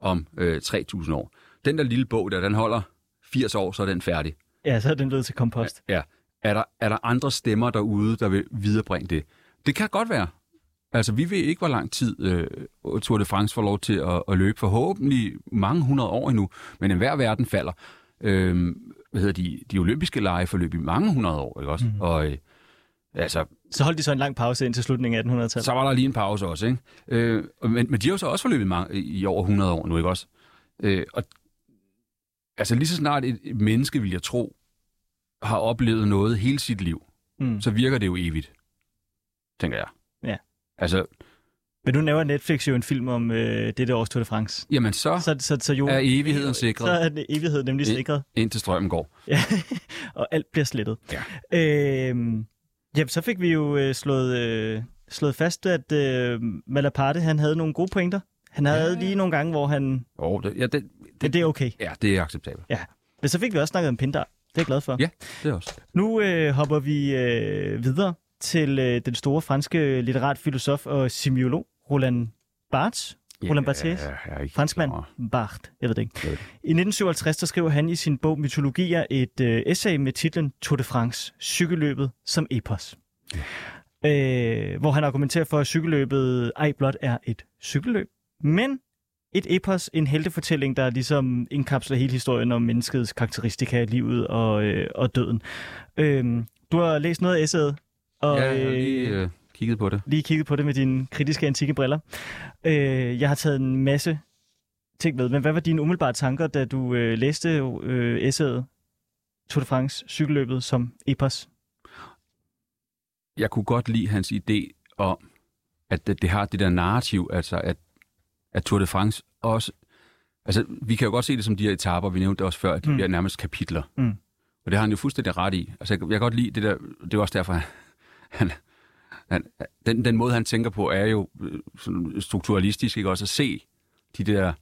om øh, 3.000 år. Den der lille bog der, den holder 80 år, så er den færdig. Ja, så er den blevet til kompost. Ja. Er der, er der andre stemmer derude, der vil viderebringe det? Det kan godt være. Altså, vi ved ikke, hvor lang tid øh, Tour de France får lov til at, at løbe. Forhåbentlig mange hundrede år endnu, men enhver verden falder. Øh, hvad hedder de, de olympiske lege forløb i mange hundrede år, ikke også? Mm. Og øh, altså, Så holdt de så en lang pause indtil slutningen af 1800-tallet. så var der lige en pause også, ikke? Øh, men, men de har jo så også forløbet mange, i over 100 år nu, ikke også? Øh, og altså lige så snart et, et menneske, vil jeg tro, har oplevet noget hele sit liv, Mm. så virker det jo evigt, tænker jeg. Ja. Altså, Men nu laver Netflix jo en film om øh, dette års Tour de France. jamen så, Så, så, så jo, er evigheden så sikret, er det evigheden nemlig Ja. sikret. indtil strømmen går. Ja, og alt bliver slettet. Ja. Øhm, jamen, så fik vi jo øh, slået, øh, slået fast, at øh, Malaparte, han havde nogle gode pointer. Han havde Ja. lige nogle gange, hvor han... Oh, det, ja, det, Men det er okay. ja, det er acceptabelt. Men så fik vi også snakket om Pindar. Det er jeg glad for. Ja. Det er også. Nu øh, hopper vi øh, videre til øh, den store franske litterat, filosof og semiolog, Roland Barthes. Roland Barthes? Franskmand. Barthes, jeg ved det ikke. Jeg ved det I 1957 der skriver han i sin bog Mytologier et øh, essay med titlen Tour de France, cykelløbet som epos. Øh, hvor han argumenterer for, at cykelløbet ej blot er et cykelløb, men et epos, en heltefortælling, der ligesom indkapsler hele historien om menneskets karakteristika, livet og, øh, og døden. Øh, du har læst noget af essayet, og Ja, jeg har lige øh, øh, kigget på det. lige kigget på det med dine kritiske antikke briller. Øh, jeg har taget en masse ting med, men hvad var dine umiddelbare tanker, da du øh, læste øh, essayet Tour de France, cykelløbet som epos? jeg kunne godt lide hans idé om, at det, det har det der narrativ, altså at, at Tour de France også... Altså, vi kan jo godt se det som de her etaper, vi nævnte også før, at de mm. bliver nærmest kapitler. Mm. Og det har han jo fuldstændig ret i. Altså, jeg, jeg kan godt lide det der... Det er også derfor, han... han den, den måde, han tænker på, er jo øh, sådan strukturalistisk, ikke også? At se de der...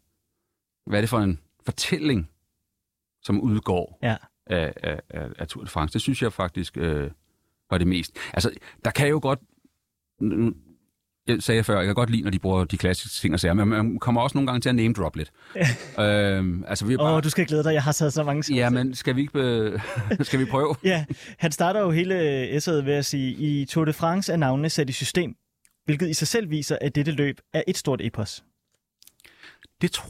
Hvad er det for en fortælling, som udgår Ja. af, af, af, af Tour de France? Det synes jeg faktisk øh, var det mest. Altså, der kan jo godt... Jeg sagde før, jeg kan godt lide, når de bruger de klassiske ting og sager, men man kommer også nogle gange til at name drop lidt. øhm, altså, vi er Åh, bare... oh, du skal glæde dig, jeg har taget så mange. Ja, men skal vi ikke... Be... skal vi prøve? Ja, han starter jo hele essayet ved at sige, i Tour de France er navnene sat i system, hvilket i sig selv viser, at dette løb er et stort epos. Det, tro,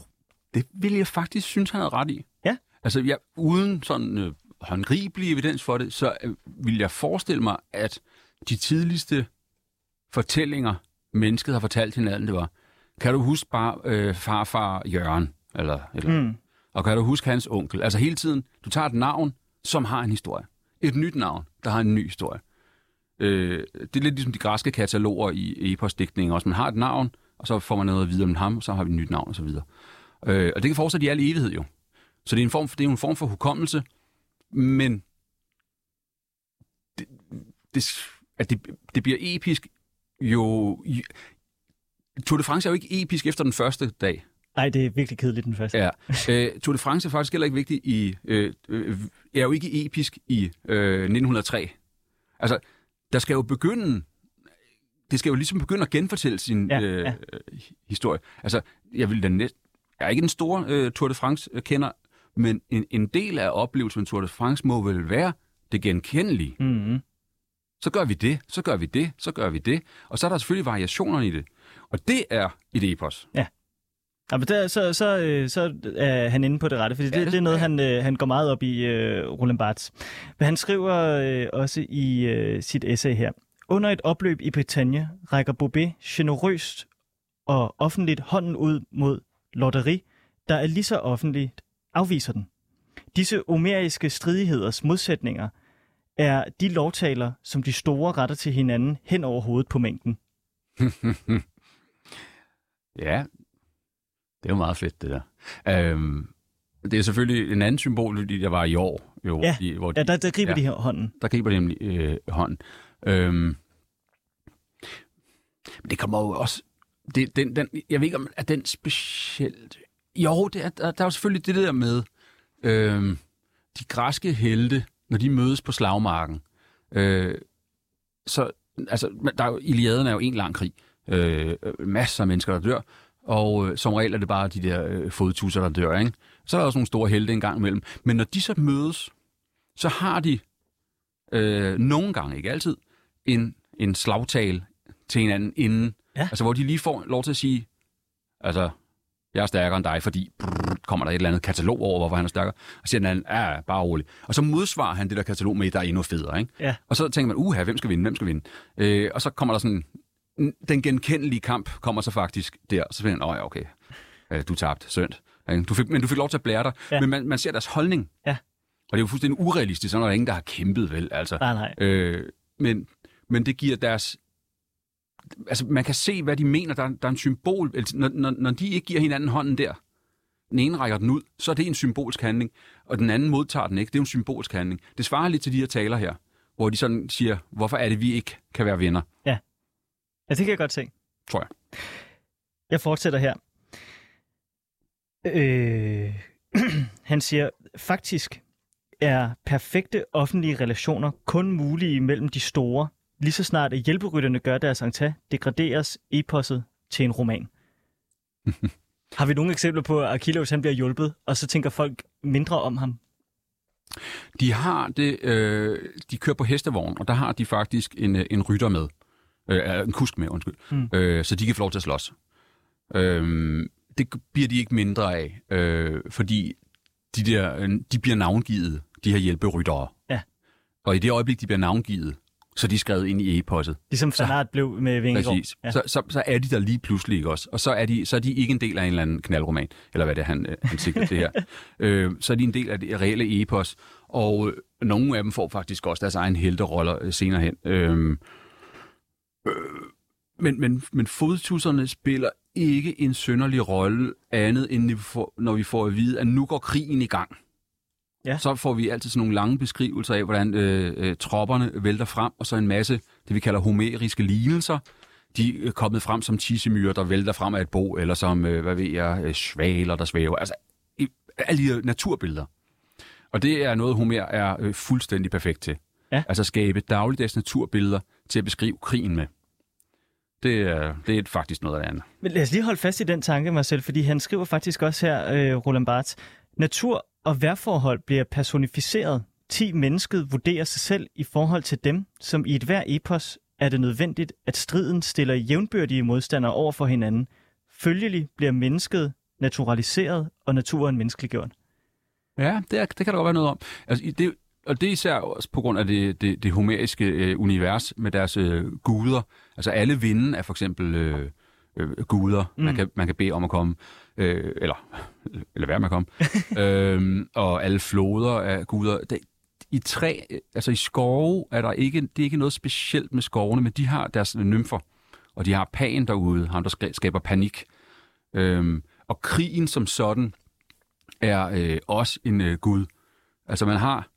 det vil jeg faktisk synes, han havde ret i. Ja. Altså, jeg, uden sådan øh, håndgribelig evidens for det, så øh, vil jeg forestille mig, at de tidligste fortællinger, mennesket har fortalt hinanden, det var, kan du huske bare øh, farfar Jørgen? Eller, eller, Mm. Og kan du huske hans onkel? Altså hele tiden, du tager et navn, som har en historie. Et nyt navn, der har en ny historie. Øh, det er lidt ligesom de græske kataloger i eposdigtningen også. Man har et navn, og så får man noget at vide om ham, og så har vi et nyt navn, og så videre. Øh, og det kan fortsætte i al evighed jo. Så det er en form for, det er en form for hukommelse, men det, det, at det, det bliver episk jo... Tour de France er jo ikke episk efter den første dag. Nej, det er virkelig kedeligt den første. Ja. Øh, Tour de France er faktisk heller ikke vigtig i... Øh, øh, er jo ikke episk i øh, 1903. Altså, der skal jo begynde... Det skal jo ligesom begynde at genfortælle sin Ja, øh, ja. historie. Altså, jeg vil da næst, jeg er ikke den store øh, Tour de France-kender, Men en, en del af oplevelsen med Tour de France må vel være det genkendelige. Mm-hmm. Så gør vi det, så gør vi det, så gør vi det. Og så er der selvfølgelig variationer i det. Og det er et epos. Ja, men der, så, så, øh, så er han inde på det rette, fordi det, Ja, det- det er noget, ja. han, øh, han går meget op i, øh, Roland Barthes. Men han skriver øh, også i øh, sit essay her. Under et opløb i Bretagne rækker Bobet generøst og offentligt hånden ud mod lotteri, der er lige så offentligt afviser den. Disse homeriske stridigheders modsætninger er de lovtaler, som de store retter til hinanden hen over hovedet på mængden. Ja, det er jo meget fedt, det der. Øhm, det er selvfølgelig en anden symbol, fordi jeg var i år, jo, Ja, i, hvor de, Ja, der, der griber Ja. de her hånden. der griber de nemlig øh, hånden. Øhm, men det kommer jo også... Det, den, den, jeg ved ikke, om er den specielt... Jo, det er, der, der er jo selvfølgelig det der med øhm, de græske helte, når de mødes på slagmarken. Øh, så, altså, der er jo, Iliaden er jo en lang krig. Øh, masser af mennesker, der dør. Og øh, som regel er det bare de der øh, fodtusser, der dør. Ikke? Så er der også nogle store helte en gang imellem. Men når de så mødes, så har de øh, nogle gange, ikke altid, en, en slagtale til hinanden inden. Ja. Altså, hvor de lige får lov til at sige, altså, jeg er stærkere end dig, fordi brrr, kommer der et eller andet katalog over, hvorfor han er stærkere. Og siger den anden, ja, bare rolig. Og så modsvarer han det der katalog med, der er endnu federe. Ikke? Ja. Og så tænker man, uha, hvem skal vinde, hvem skal vinde? Øh, og så kommer der sådan, den genkendelige kamp kommer så faktisk der. Så finder man, åh ja, okay, øh, du tabte, synd. Ikke? Du fik, men du fik lov til at blære dig. Ja. Men man, man ser deres holdning. Ja. Og det er jo fuldstændig urealistisk, så er der ingen, der har kæmpet, vel? Altså. Nej, nej. Øh, men, men det giver deres... Altså, man kan se, hvad de mener. Der, er- der er en symbol. Altså, Når, når, når de ikke giver hinanden hånden der, den ene rækker den ud, så er det en symbolsk handling, og den anden modtager den ikke. Det er jo en symbolsk handling. Det svarer lidt til de her taler her, hvor de sådan siger, hvorfor er det, vi ikke kan være venner, Ja, det kan jeg godt se. tror jeg. Jeg fortsætter her. Øh, han siger, faktisk er perfekte offentlige relationer kun mulige mellem de store. Lige så snart at hjælperytterne gør deres entré, degraderes eposset til en roman. Har vi nogle eksempler på, at Achilles han bliver hjulpet, og så tænker folk mindre om ham? De har det, øh, de kører på hestevogn, og der har de faktisk en, øh, en rytter med. Øh, en kusk med, undskyld. Mm. Øh, så de kan få lov til at slås. Øh, det bliver de ikke mindre af, øh, fordi de, der, øh, de bliver navngivet, de her hjælperyttere. Ja. Og i det øjeblik, de bliver navngivet, så er de skrevet ind i e-posset. Ligesom Fanart blev med Vingegaard. Præcis. Ja. Så, så, så er de der lige pludselig ikke også. Og så er, de, så er de ikke en del af en eller anden knaldroman, eller hvad det er, han, øh, han sigter til her. øh, så er de en del af det reelle epos. Og øh, nogle af dem får faktisk også deres egen helteroller øh, senere hen. Øh, øh, men, men, men fodtusserne spiller ikke en synderlig rolle andet, end når vi får at vide, at nu går krigen i gang. Ja. Så får vi altid sådan nogle lange beskrivelser af, hvordan øh, øh, tropperne vælter frem, og så en masse, det vi kalder homeriske lignelser. De er kommet frem som tissemyrer, der vælter frem af et bo, eller som, øh, hvad ved jeg, øh, svaler, der svæver. Altså, i, alle de naturbilleder. Og det er noget, Homer er øh, fuldstændig perfekt til. Ja. Altså skabe dagligdags naturbilleder til at beskrive krigen med. Det er, det er faktisk noget af det andet. Men lad os lige holde fast i den tanke, Marcel, fordi han skriver faktisk også her, øh, Roland Barthes, natur og værforhold bliver personificeret. 10 mennesket vurderer sig selv i forhold til dem, som i et hver epos er det nødvendigt, at striden stiller jævnbyrdige modstandere over for hinanden. Følgelig bliver mennesket naturaliseret og naturen menneskeliggjort. Ja, det, er, det kan der godt være noget om. Altså, det, og det er især også på grund af det, det, det homeriske øh, univers med deres øh, guder. Altså alle vinde er for eksempel øh, øh, guder, mm. man, kan, man kan bede om at komme, øh, eller, eller være med at komme. øhm, og alle floder er guder. Det, I træ, altså i skove, er der ikke, det er ikke noget specielt med skovene, men de har deres nymfer, og de har Pan derude, ham der ska- skaber panik. Øhm, og krigen som sådan er øh, også en øh, gud. Altså man har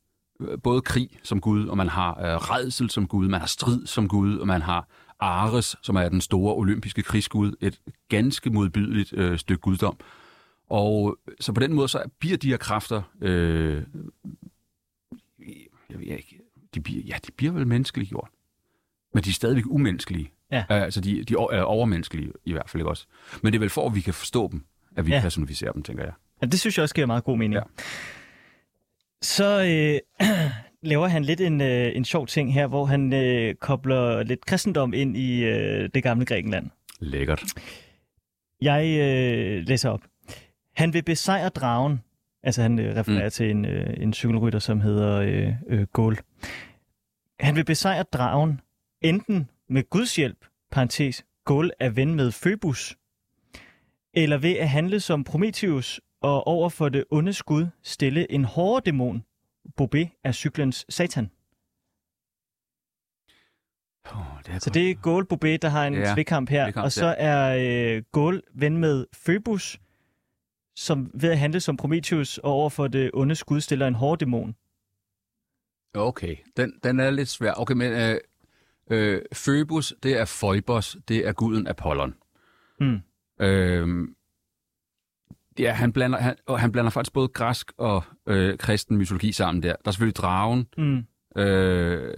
øh, både krig som gud, og man har øh, redsel som gud, man har strid som gud, og man har Ares, som er den store olympiske krigsgud, et ganske modbydeligt øh, stykke guddom. Og så på den måde, så bliver de her kræfter, øh, jeg ved ikke, de bliver, ja, de bliver vel menneskeliggjort, men de er stadigvæk umenneskelige. Ja. Øh, altså de, de er overmenneskelige i hvert fald ikke også. Men det er vel for, at vi kan forstå dem, at vi Ja. personificerer dem, tænker jeg. Ja, det synes jeg også giver meget god mening. Ja. Så øh, laver han lidt en, øh, en sjov ting her, hvor han øh, kobler lidt kristendom ind i øh, det gamle Grækenland. Lækkert. Jeg øh, læser op. Han vil besejre dragen. Altså han øh, refererer Mm. til en, øh, en cykelrytter, som hedder øh, øh, Gål. Han vil besejre dragen enten med Guds hjælp, parentes, Gål er ven med Phoebus, eller ved at handle som Prometheus og over for det onde skud stille en hårdere dæmon. Bobé er cyklens satan. Oh, det er Så det er Gål Bobé, der har en Ja, tvekamp her. tvekamp, og så er øh, Gål ven med Phoebus, som ved at handle som Prometheus og over for det onde skud stiller en hård dæmon. Okay, den, den er lidt svær. Okay, men øh, øh, Phoebus, det er Phoebos, det er guden Apollon. Mm. Øh, ja, han blander, han, og han blander faktisk både græsk og øh, kristen mytologi sammen der. Der er selvfølgelig dragen, Mm. øh,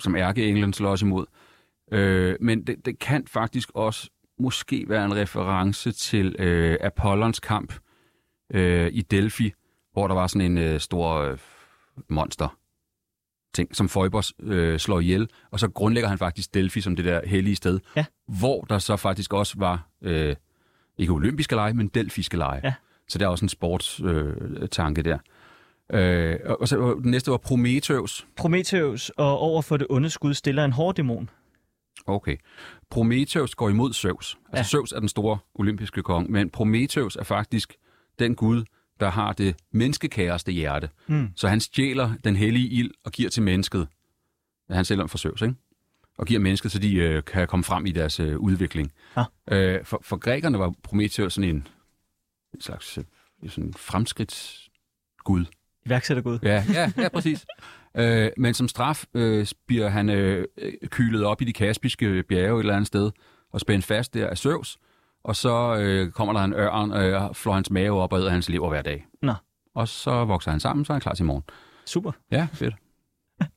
som ærkeenglen slås imod. Øh, men det, det kan faktisk også måske være en reference til øh, Apollons kamp øh, i Delphi, hvor der var sådan en øh, stor øh, monster ting, som Phoebus øh, slår ihjel, og så grundlægger han faktisk Delphi som det der hellige sted, Ja. hvor der så faktisk også var, øh, ikke olympiske lege, men delfiske lege. Ja. Så der er også en sportstanke øh, tanke der. Øh, og så den næste var Prometheus. Prometheus og over for det onde skud stiller en hård dæmon. Okay. Prometheus går imod Zeus. Altså Ja. Zeus er den store olympiske konge, men Prometheus er faktisk den gud, der har det menneskekæreste hjerte. Mm. Så han stjæler den hellige ild og giver til mennesket. Ja, han sælger den for Zeus, ikke? Og giver mennesket, så de øh, kan komme frem i deres øh, udvikling. Ja. Øh, for, for grækerne var Prometheus sådan en, en slags øh, sådan fremskridtsgud. Iværksættergud. Ja, ja, ja præcis. øh, men som straf øh, bliver han øh, øh, kylet op i de kaspiske bjerge et eller andet sted og spændt fast der af Zeus. Og så øh, kommer der en ørn øh, flår hans mave op og æder hans lever hver dag. Nå. Og så vokser han sammen, så er han klar til morgen. Super. Ja, fedt.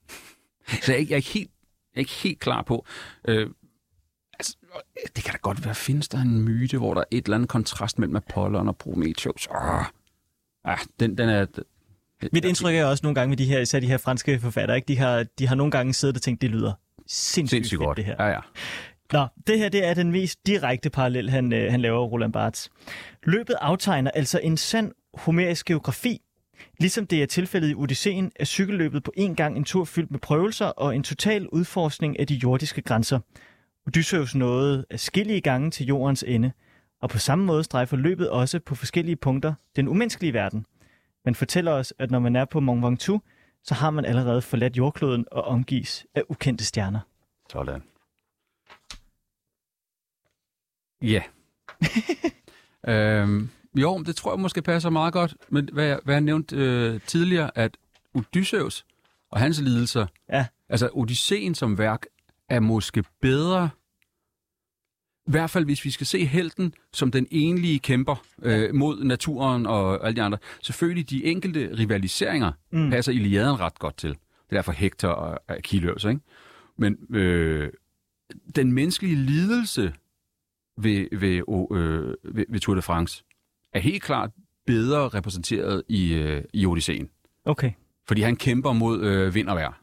så jeg jeg, er ikke helt, er ikke helt klar på... Øh, altså, det kan da godt være, findes der en myte, hvor der er et eller andet kontrast mellem Apollon og Prometheus? Åh, ah, den, den er... Mit indtryk er også nogle gange med de her, især de her franske forfattere, ikke? De, har, de har nogle gange siddet og tænkt, det lyder sindssygt, Sindssygt fedt, godt. det her. Ja, ja. Nå, det her det er den mest direkte parallel, han, øh, han laver, Roland Barthes. Løbet aftegner altså en sand homerisk geografi. Ligesom det er tilfældet i Odysseen, er cykelløbet på en gang en tur fyldt med prøvelser og en total udforskning af de jordiske grænser. Odysseus nåede afskillige gange til jordens ende, og på samme måde strejfer løbet også på forskellige punkter den umenneskelige verden. Man fortæller os, at når man er på Mont Ventoux, så har man allerede forladt jordkloden og omgives af ukendte stjerner. Sådan. Ja. øhm, jo, det tror jeg måske passer meget godt. Men hvad jeg, hvad jeg nævnte øh, tidligere, at Odysseus og hans lidelser, Ja. altså Odysseen som værk, er måske bedre, i hvert fald hvis vi skal se helten som den enlige kæmper øh, mod naturen og alle de andre. Selvfølgelig de enkelte rivaliseringer Mm. passer Iliaden ret godt til. Det er derfor Hector og Achilles, ikke? Men øh, den menneskelige lidelse ved, ved, øh, ved, ved Tour de France er helt klart bedre repræsenteret i, øh, i Odysseen. Okay. Fordi han kæmper mod øh, vind og vejr.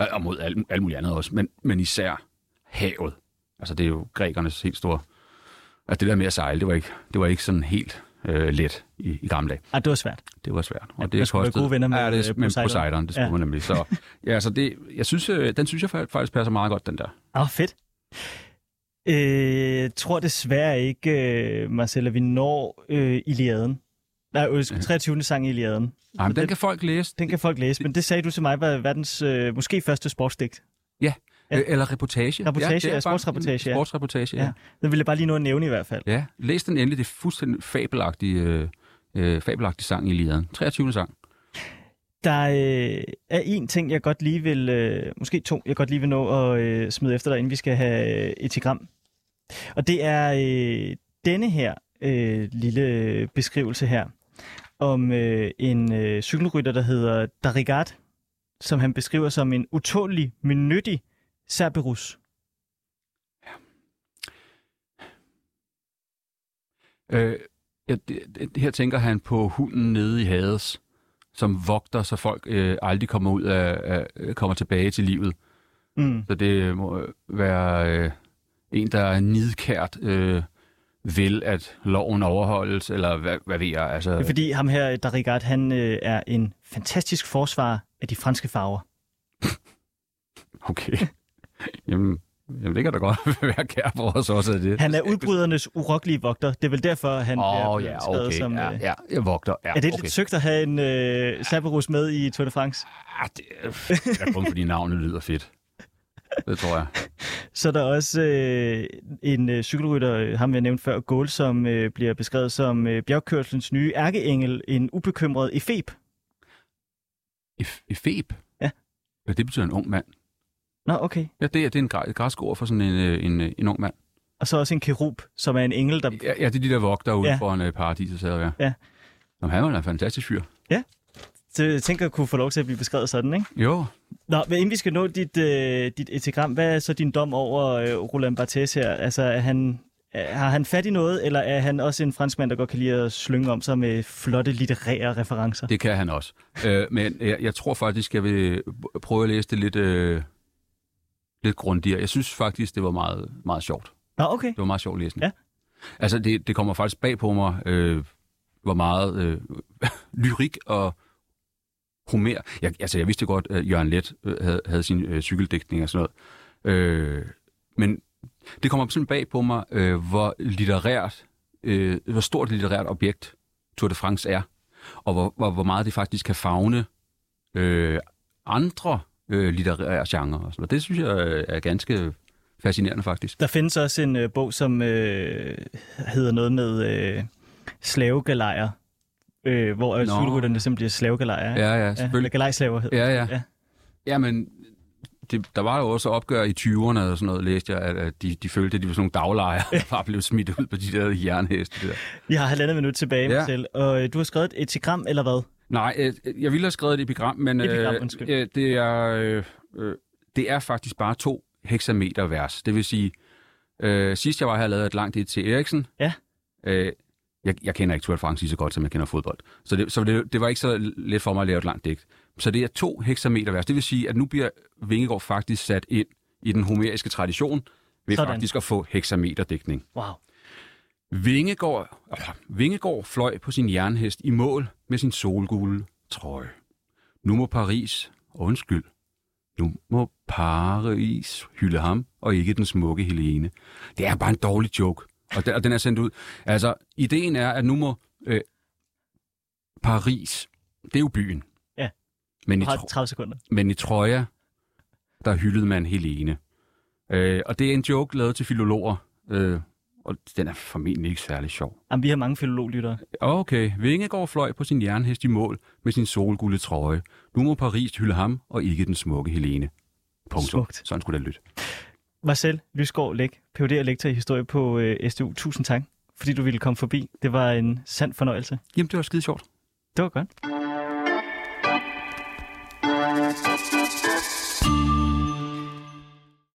Øh, Og mod alt, alt muligt andet også, men, men især havet. Altså det er jo grækernes helt store... Altså det der med at sejle, det var ikke, det var ikke sådan helt øh, let i, i gamle dage. Ah, det var svært. Det var svært. Og Ja, det man skulle være kostede, gode venner med, ja, det, øh, med Poseidon. Det skulle Ja. man nemlig. Så, ja, så det, jeg synes, øh, den synes jeg fa- faktisk passer meget godt, den der. Ah, fedt. Øh, jeg tror desværre ikke, øh, Marcella, vi når øh, Iliaden. Nej, øh, 23. sang i Iliaden. Ej, men den den- kan folk læse. Den kan folk læse, men det sagde du til mig var verdens øh, måske første sportsdigt. Ja. Ja. Eller reportage. Reportage, ja, bare sportsreportage, ja. Sportsreportage, ja. Ja. Den ville jeg bare lige nå at nævne i hvert fald. Ja, læs den endelig. Det er fuldstændig fabelagtig, øh, øh, fabelagtig sang i Liaden. 23. sang. Der øh, er en ting, jeg godt lige vil, øh, måske to, jeg godt lige vil nå at øh, smide efter dig, inden vi skal have øh, etigram. Og det er øh, denne her øh, lille beskrivelse her om øh, en øh, cykelrytter, der hedder Darigat, som han beskriver som en utålig, men nyttig Cerberus. Øh, Ja, det, det, her tænker han på hunden nede i Hades, som vogter, så folk øh, aldrig kommer ud af, af, kommer tilbage til livet. Mm. Så det må være øh, en, der er nidkært øh, vil, at loven overholdes, eller hvad, hvad ved jeg. Altså, Det er fordi ham her, Darigard, han øh, er en fantastisk forsvar af de franske farver. Okay. Jamen, jamen, det kan da godt være kær for os også. Er det. Han er udbrydernes urokkelige vogter. Det er vel derfor, han Åh, bliver ja, okay. som... ja, øh, ja, jeg vogter. Ja, Er det okay. lidt søgt at have en øh, Cerberus med i Tour de France? Ah, det, er kun fordi navnet lyder fedt. Det tror jeg. Så er der også øh, en øh, cykelrytter, øh, ham jeg nævnte før, Gål, som øh, bliver beskrevet som øh, bjergkørslens nye ærkeengel, en ubekymret efeb. Ef- Efeb? Ja. ja. det betyder en ung mand. Nå, okay. Ja, det er, det er en græ- et græsk ord for sådan en, øh, en, øh, en ung mand. Og så også en kerub, som er en engel, der... Ja, ja det er de der vogtere ude Ja. ja. foran øh, paradiset, sagde jeg. Ja. Nå, han var en fantastisk fyr. Så jeg tænker, kunne få lov til at blive beskrevet sådan, ikke? Jo, Nå, men inden vi skal nå dit, øh, dit etagram, hvad er så din dom over øh, Roland Barthes her? Altså, er han, er, har han fat i noget, eller er han også en franskmand, der godt kan lide at slynge om sig med flotte litterære referencer? det kan han også. øh, men jeg, jeg tror faktisk, jeg vil prøve at læse det lidt, øh, lidt grundigere. Jeg synes faktisk, det var meget, meget sjovt. Nå, okay. Det var meget sjovt læsning. Ja. Altså, det, det kommer faktisk bag på mig, øh, hvor meget øh, lyrik og Homer. Jeg, altså, jeg vidste godt, at Jørgen Let øh, havde, havde sin øh, cykeldækning og sådan noget. Øh, men det kommer simpelthen bag på mig, øh, hvor litterært, øh, hvor stort et litterært objekt Tour de France er, og hvor, hvor, hvor meget det faktisk kan fagne øh, andre øh, litterære genrer. Og sådan noget. Det synes jeg øh, er ganske fascinerende, faktisk. Der findes også en øh, bog, som øh, hedder noget med øh, slavegalejer, øh, hvor øh, cykelrytterne simpelthen bliver slavegalejer. Ja, ja, ja eller selvfølgelig. galejslaver hedder Ja, ja. Ja. ja. Jamen, det, der var jo også opgør i 20'erne og sådan noget, læste jeg, at, at de, de følte, at de var sådan nogle daglejere, der bare blev smidt ud på de der jernheste der. Vi har halvandet minut tilbage, Ja. Marcel, og øh, du har skrevet et etigram, eller hvad? Nej, øh, jeg ville have skrevet et epigram, men Epigram, øh, undskyld. øh, det, er, øh, øh, det er faktisk bare to hexameter vers. Det vil sige, øh, sidst jeg var her, lavet et langt et til Eriksen. Ja. Øh, jeg, jeg kender ikke Tour de France lige så godt, som jeg kender fodbold. Så, det, så det, det var ikke så let for mig at lave et langt digt. Så det er to hexameter vers. Det vil sige, at nu bliver Vingegaard faktisk sat ind i den homeriske tradition ved Sådan. faktisk at få hexameterdækning. Wow. Vingegaard, øh, Vingegaard fløj på sin jernhest i mål med sin solgule trøje. Nu må Paris, undskyld, nu må Paris hylde ham, og ikke den smukke Helene. Det er bare en dårlig joke, og den, og den er sendt ud. Altså, ideen er, at nu må øh, Paris, det er jo byen. Ja. Men i, Du har tro- 30 sekunder. men i Troja, der hyldede man Helene. Øh, og det er en joke lavet til filologer, øh, og den er formentlig ikke særlig sjov. Jamen, vi har mange filologlyttere. Okay, Vingegaard fløj på sin jernhest i mål med sin solgulde trøje. Nu må Paris hylde ham, og ikke den smukke Helene. Punktum. Smukt. Sådan skulle det lytte. Marcel Lysgaard Læk, Ph.D. og lektor i historie på øh, SDU. Tusind tak, fordi du ville komme forbi. Det var en sand fornøjelse. Jamen, det var skide sjovt. Det var godt.